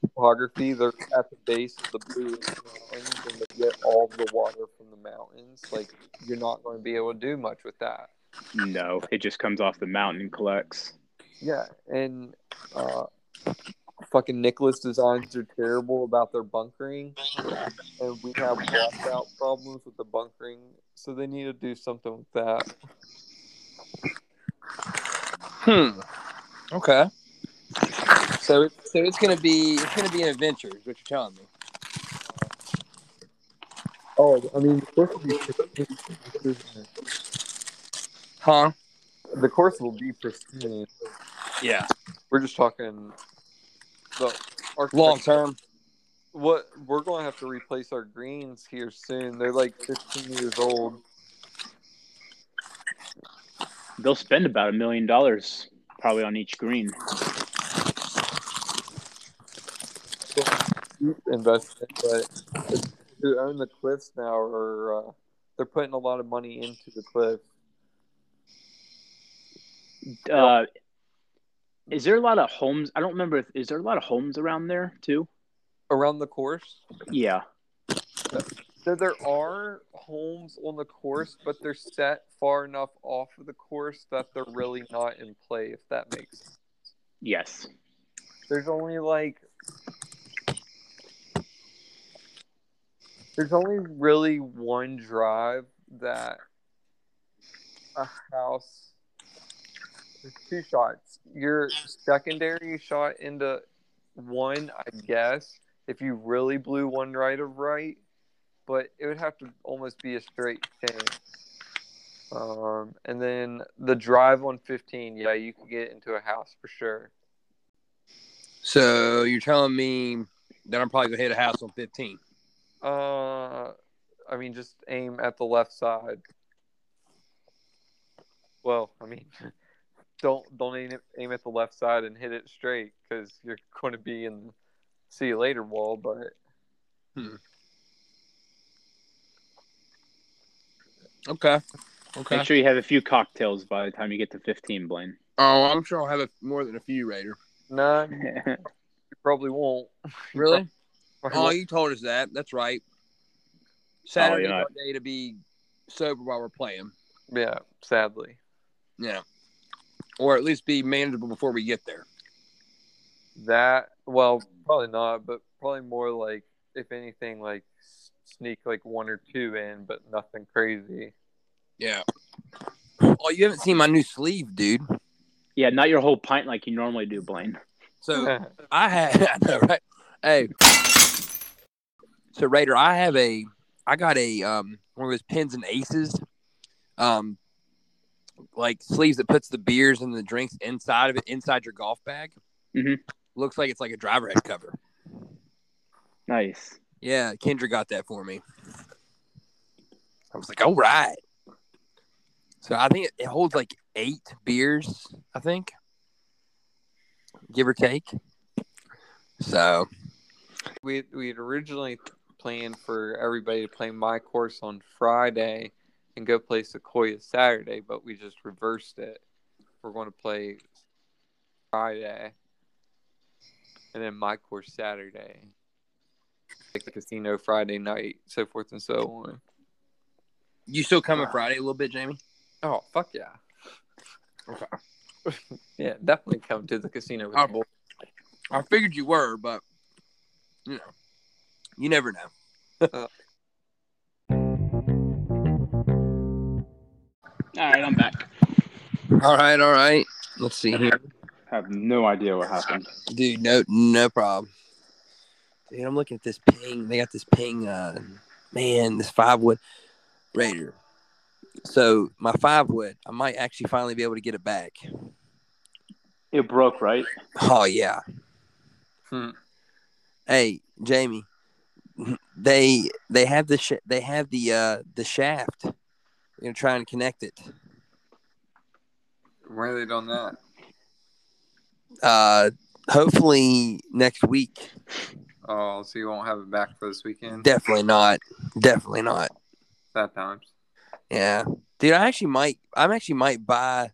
topography. They're at the base of the Blue Ridge Mountains, and they get all the water from the mountains. Like you're not going to be able to do much with that. No, it just comes off the mountain and collects. Yeah, and uh, fucking Nicklaus designs are terrible about their bunkering, and we have washout problems with the bunkering, so they need to do something with that. Hmm. Okay. So, so it's gonna be it's gonna be an adventure. Is what you're telling me? Oh, I mean, the course will be pristine. Huh? The course will be pristine. Yeah. We're just talking the Long term. What we're going to have to replace our greens here soon. They're like 15 years old. They'll spend about a million dollars probably on each green. Investment, but who own the cliffs now are uh, they're putting a lot of money into the cliff. Uh, is there a lot of homes? I don't remember. If, is there a lot of homes around there too? around the course. Yeah. So there are homes on the course, but they're set far enough off of the course that they're really not in play. If that makes sense. Yes. There's only like there's only really one drive that a house there's two shots. Your secondary shot into one, I guess, if you really blew one right of right, but it would have to almost be a straight chain. Um, and then the drive on 15, yeah, you could get into a house for sure. So you're telling me that I'm probably gonna hit a house on 15. Uh, I mean, just aim at the left side. Well, I mean, don't don't aim, aim at the left side and hit it straight because you're going to be in the see you later wall. But Okay. Okay. Make sure you have a few cocktails by the time you get to 15, Blaine. Oh, I'm sure I'll have a, more than a few Raider. no, you probably won't. Really? Probably Oh, won't. you told us that. That's right. Oh, Saturday yeah. our day to be sober while we're playing. Yeah, sadly. Yeah. Or at least be manageable before we get there. That well, probably not, but probably more like if anything, like s- sneak like one or two in, but nothing crazy. Yeah. Oh, you haven't seen my new sleeve, dude. yeah, not your whole pint like you normally do, Blaine. So I had, I know, right? Hey, so Raider, I have a, I got a um one of those pins and aces, um, like sleeves that puts the beers and the drinks inside of it, inside your golf bag. Mhm. Looks like it's like a driver head cover. Nice. Yeah, Kendra got that for me. I was like, all right. So I think it, holds like eight beers, I think, give or take. So we we had originally planned for everybody to play my course on Friday and go play Sequoyah Saturday, but we just reversed it. We're going to play Friday and then my course Saturday. Like the casino Friday night, so forth and so on. you still coming Friday a little bit, Jamie? Oh fuck yeah. Okay. Yeah, definitely come to the casino with Oh. the. I figured you were, but you know, you never know. All right, I'm back. All right, all right. Let's see here, have no idea what happened. dude. No, no problem. Dude, I'm looking at this ping. They got this ping. Uh, man, this five wood Raider. So my five wood, I might actually finally be able to get it back. It broke, right? Oh yeah. Hmm. Hey, Jamie. They they have the sh- they have the uh the shaft. They're gonna try and connect it. Where are they doing that? Uh, hopefully next week. Oh, so you won't have it back for this weekend? Definitely not. Definitely not. That times. Yeah, dude, I actually might. I'm actually might buy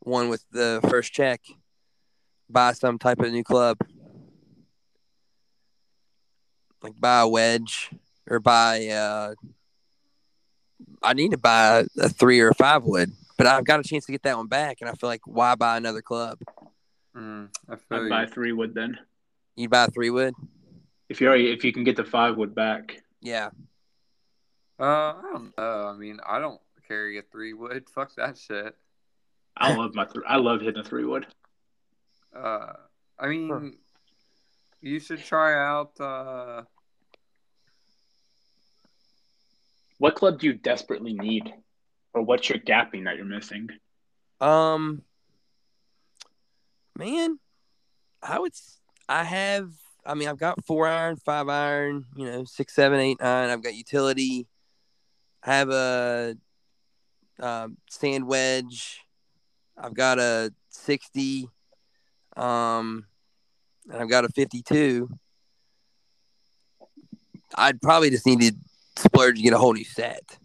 one with the first check. Buy some type of new club, like buy a wedge or buy. uh I need to buy a three or a five wood, but I've got a chance to get that one back, and I feel like why buy another club? Mm, I feel I'd you. buy three wood then. You buy three wood, If you if you can get the five wood back. yeah. Uh, I don't know. I mean, I don't carry a three wood. Fuck that shit. I love my th- I love hitting a three wood. Uh, I mean, Huh. you should try out. Uh, What club do you desperately need, or what's your gapping that you're missing? Um, man, I would. I have. I mean, I've got four iron, five iron. You know, six, seven, eight, nine. I've got utility. I have a um, sand wedge. I've got a sixty. Um, and I've got a fifty-two. I'd probably just need to splurge and get a whole new set.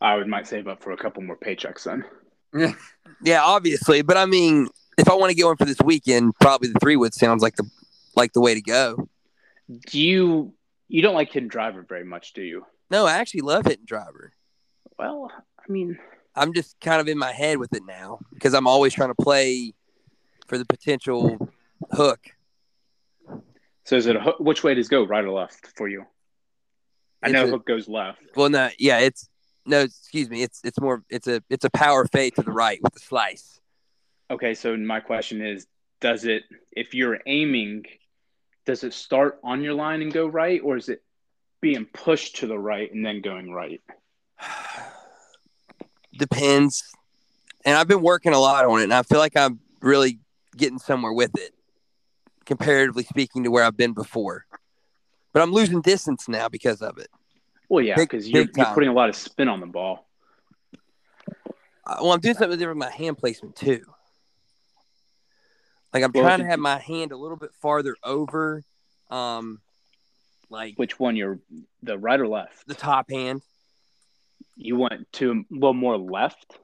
I would might save up for a couple more paychecks then. Yeah, obviously, but I mean, if I want to get one for this weekend, probably the three wood sounds like the like the way to go. Do you you don't like hitting driver very much, do you? No, I actually love hitting driver. Well, I mean, I'm just kind of in my head with it now because I'm always trying to play for the potential hook. so is it a hook, which way does it go, right or left for you? I It's know a- hook goes left. Well, no, yeah, it's no, excuse me, it's it's more it's a it's a power fade to the right with the slice. Okay, so my question is, does it if you're aiming, does it start on your line and go right, or is it being pushed to the right and then going right? Depends, and I've been working a lot on it, and I feel like I'm really getting somewhere with it, comparatively speaking to where I've been before. But I'm losing distance now because of it. Well, yeah, because you're, you're putting a lot of spin on the ball. Uh, well, I'm doing something different with my hand placement too. Like I'm Well, trying to have my hand a little bit farther over, um, like Which one? You're the right or left? the top hand. You want to a little more left.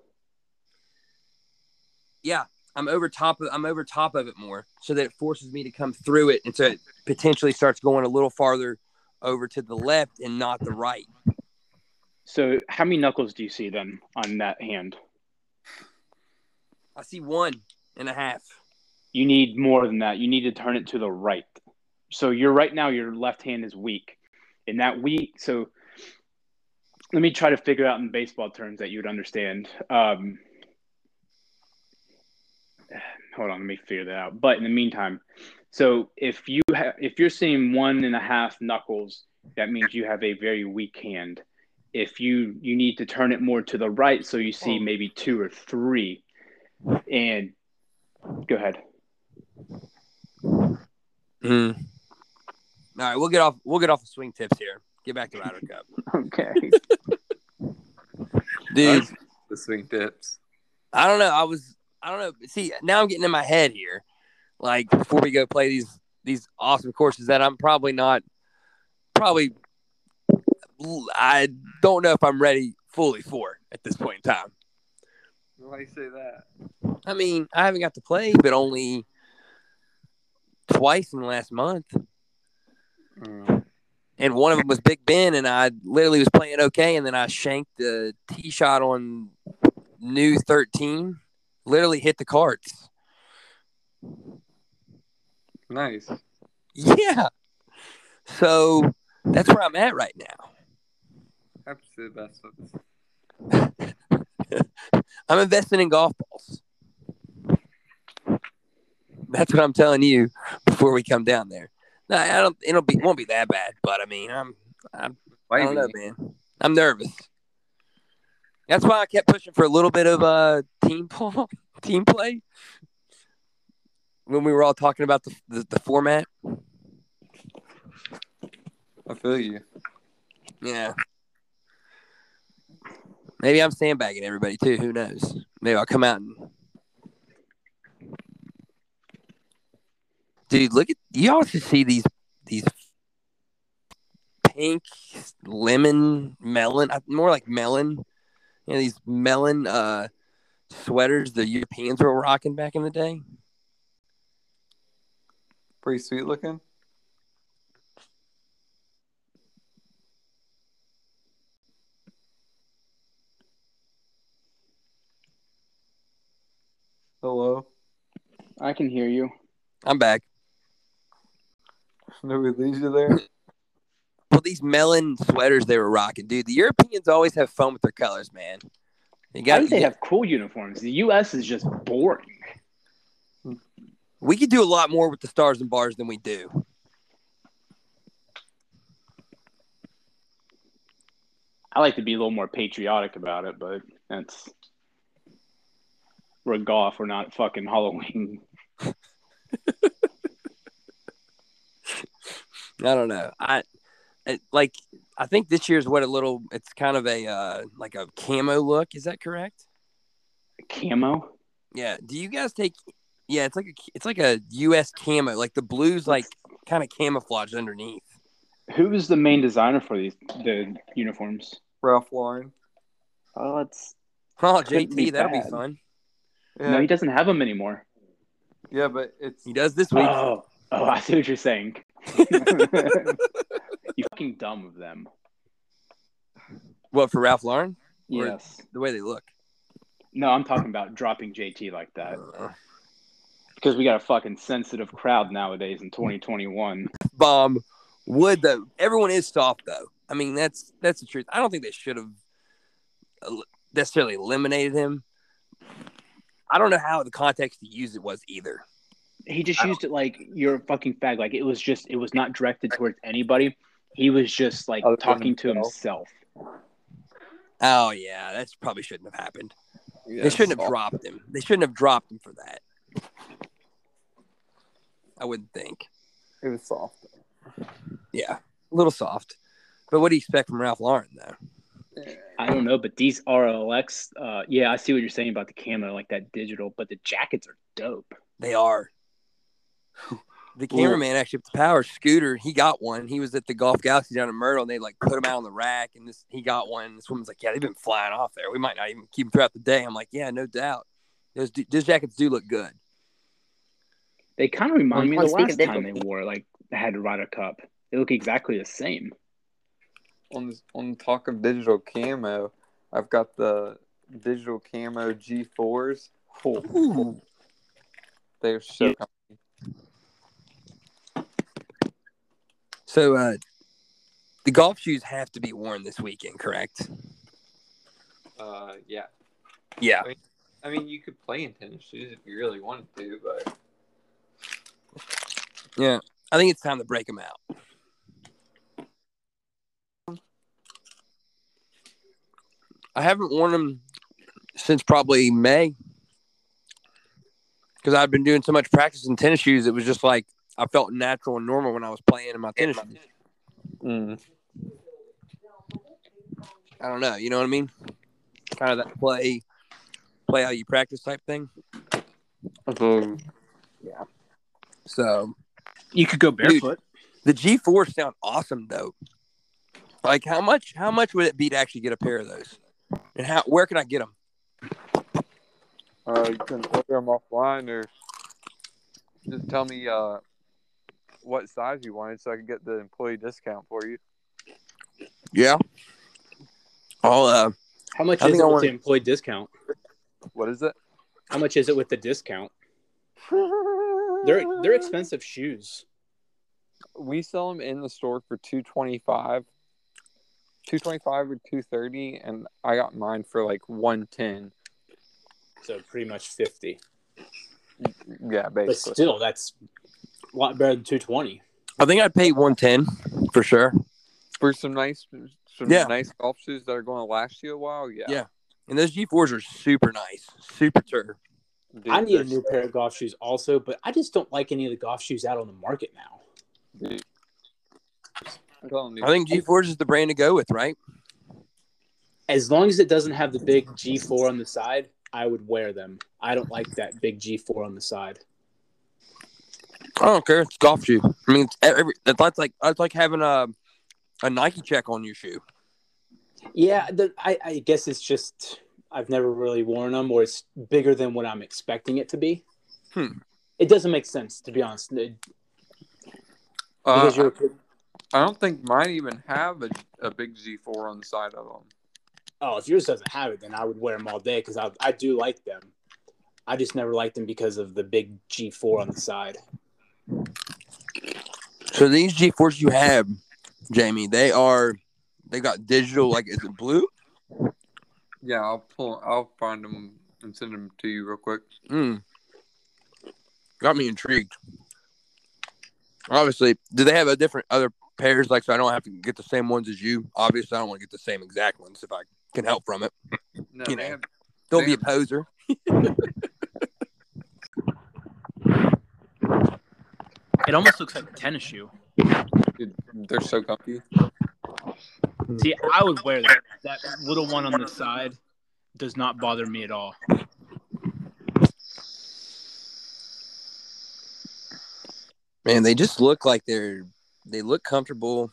Yeah, I'm over top of I'm over top of it more, so that it forces me to come through it, and so it potentially starts going a little farther over to the left and not the right. So, how many knuckles do you see then on that hand? I see one and a half. You need more than that. You need to turn it to the right. So, you're right now, your left hand is weak. And that weak, so let me try to figure out in baseball terms that you would understand. Um, hold on, let me figure that out. But in the meantime, so if you have, if you're seeing one and a half knuckles, that means you have a very weak hand. If you you need to turn it more to the right, so you see maybe two or three, and go ahead. Mm. All right, we'll get off. We'll get off the swing tips here. Get back to Ryder Cup, Okay. dude. the swing tips. I don't know. I was I don't know. See, now I'm getting in my head here. Like before we go play these these awesome courses that I'm probably not probably I don't know if I'm ready fully for at this point in time. Why do you say that? I mean, I haven't got to play but only twice in the last month. Mm. And one of them was Big Ben and I literally was playing okay and then I shanked the tee shot on new 13. Literally hit the carts. Nice. Yeah. So that's where I'm at right now. Happy to see the best. I'm investing in golf balls. That's what I'm telling you before we come down there. No, I don't. It'll be won't be that bad, but I mean, I'm. I'm I don't know, man. I'm nervous. That's why I kept pushing for a little bit of uh team ball, team play. When we were all talking about the the, the format, I feel you. yeah. Maybe I'm sandbagging everybody too. Who knows? Maybe I'll come out and. Dude, look at y'all should see these these pink, lemon, melon, uh, more like melon. You know, these melon uh, sweaters the Europeans were rocking back in the day. Pretty sweet looking. Hello. I can hear you. I'm back. Did we lose you there? Well, these melon sweaters they were rocking, dude. The Europeans always have fun with their colors, man. You I think they have cool uniforms. The U.S. is just boring. We could do a lot more with the stars and bars than we do. I like to be a little more patriotic about it, but that's we're golf. We're not fucking Halloween. I don't know. I it, like. I think this year's what a little. It's kind of a uh, like a camo look. Is that correct? Camo. Yeah. Do you guys take? Yeah, it's like a it's like a U.S. camo. Like the blues, like kind of camouflaged underneath. Who is the main designer for these the uniforms? Ralph Lauren. Oh, it's Oh, JT, be that'll be fun. Yeah, no, he doesn't have them anymore. yeah, but it's He does this week. Oh, oh, I see what you're saying. you fucking dumb of them. what for Ralph Lauren? Or- Yes. The way they look. No, I'm talking about dropping JT like that Uh, because we got a fucking sensitive crowd nowadays in 2021. bomb would though. Everyone is soft though. I mean, that's that's the truth. I don't think they should have necessarily eliminated him. I don't know how the context to use it was either. He just used it like you're a fucking fag. Like it was just, it was not directed towards anybody. He was just like Other than talking to himself. himself. Oh yeah, that's probably shouldn't have happened. yeah, they shouldn't have soft. dropped him. They shouldn't have dropped him for that. I wouldn't think. It was soft. Yeah, a little soft. But what do you expect from Ralph Lauren though? I don't know, but these RLX, uh, yeah, I see what you're saying about the camo, like that digital, but the jackets are dope. They are. The cameraman actually, the power scooter, he got one. He was at the Golf Galaxy down in Myrtle, and they like put him out on the rack, and this he got one. This woman's like, "Yeah, they've been flying off there. We might not even keep them throughout the day." I'm like, "Yeah, no doubt. Those those jackets do look good." They kind of remind me of the last of time they wore, like, they had to ride cup. They look exactly the same. On this, on talk of digital camo, I've got the digital camo G4s. Oh, they're so Yeah. So, uh, the golf shoes have to be worn this weekend, correct? Uh, yeah. Yeah. I mean, you could play in tennis shoes if you really wanted to, but Yeah. I think it's time to break them out. I haven't worn them since probably May because I've been doing so much practice in tennis shoes. It was just like I felt natural and normal when I was playing in my tennis shoes. mm. I don't know. You know what I mean? Kind of that play, play how you practice type thing. Um, So You could go barefoot. the G4 sound awesome though. Like how much? How much would it be to actually get a pair of those? And how? Where can I get them? uh, you can order them offline or just tell me uh, what size you wanted so I can get the employee discount for you. Yeah. I'll uh How much I is think it I with want- the employee discount? What is it? How much is it with the discount? They're they're expensive shoes. we sell them in the store for 225 225 or 230 and i got mine for like 110 So pretty much fifty. yeah But basically still, that's a lot better than two twenty. I think I'd pay one ten for sure. for some nice some Yeah. nice golf shoes that are going to last you a while yeah, Yeah. And those G4s are super nice, super turf. Dude, I need a they're new pair of golf shoes also, but I just don't like any of the golf shoes out on the market now. so- I'm telling you. I think G4s is the brand to go with, right? As long as it doesn't have the big G4 on the side, I would wear them. I don't like that big G4 on the side. I don't care. It's a golf shoe. I mean, it's every. It's like that's like having a a Nike check on your shoe. Yeah, the, I, I guess it's just I've never really worn them, or it's bigger than what I'm expecting it to be. Hmm. It doesn't make sense to be honest. It- Uh, because you're I don't think mine even have a, a big G4 on the side of them. oh, if yours doesn't have it, then I would wear them all day because I I do like them. I just never liked them because of the big G4 on the side. So these G4s you have, Jamie, they are they got digital. Like, is it blue? Yeah, I'll pull. I'll find them and send them to you real quick. Mm. Got me intrigued. Obviously, do they have a different other pairs? Like, so I don't have to get the same ones as you. Obviously, I don't want to get the same exact ones if I can help from it. No, You know. have, Don't be a poser. It almost looks like a tennis shoe. dude, they're so comfy. See, I would wear that. That little one on the side does not bother me at all. Man, they just look like they're they look comfortable.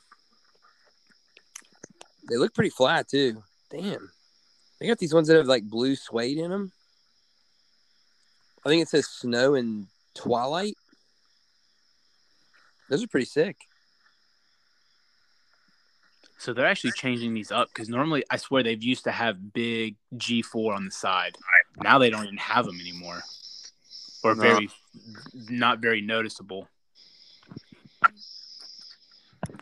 They look pretty flat too. Damn. They got these ones that have like blue suede in them. I think it says snow and twilight. Those are pretty sick. So they're actually changing these up because normally I swear they've used to have big G4 on the side. Now they don't even have them anymore, or No. very not very noticeable.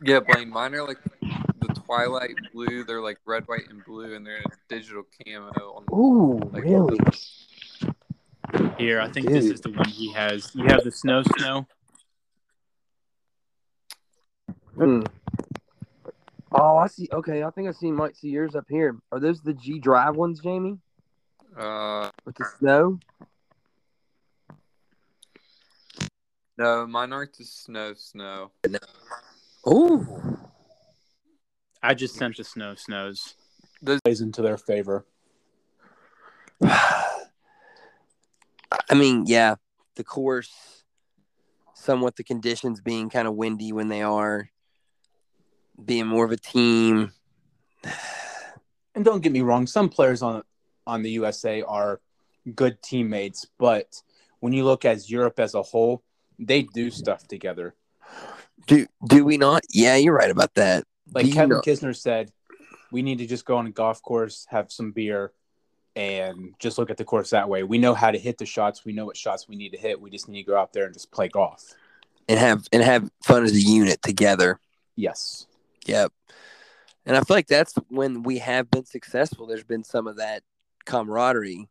Yeah, Blaine, mine are like the twilight blue. They're like red, white, and blue, and they're in a digital camo. On, Ooh, like, Here, I think this is the one he has. You have the snow snow. Hmm. Oh, I see. Okay, I think I see might see yours up here. Are those the G Drive ones, Jamie, Uh, with the snow? no, mine aren't the snow snow. Ooh. I just sent the snow snows. Plays into their favor. I mean, yeah, the course, somewhat the conditions being kind of windy when they are, being more of a team. And don't get me wrong, some players on on the USA are good teammates, but when you look at Europe as a whole, they do stuff together. Do do we not? Yeah, you're right about that. Like Do you Kevin know- Kisner said, we need to just go on a golf course, have some beer, and just look at the course that way. We know how to hit the shots. We know what shots we need to hit. We just need to go out there and just play golf. and have and have fun as a unit together. Yes. Yep. And I feel like that's when we have been successful. There's been some of that camaraderie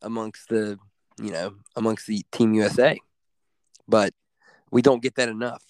amongst the, you know, amongst the Team USA. But we don't get that enough.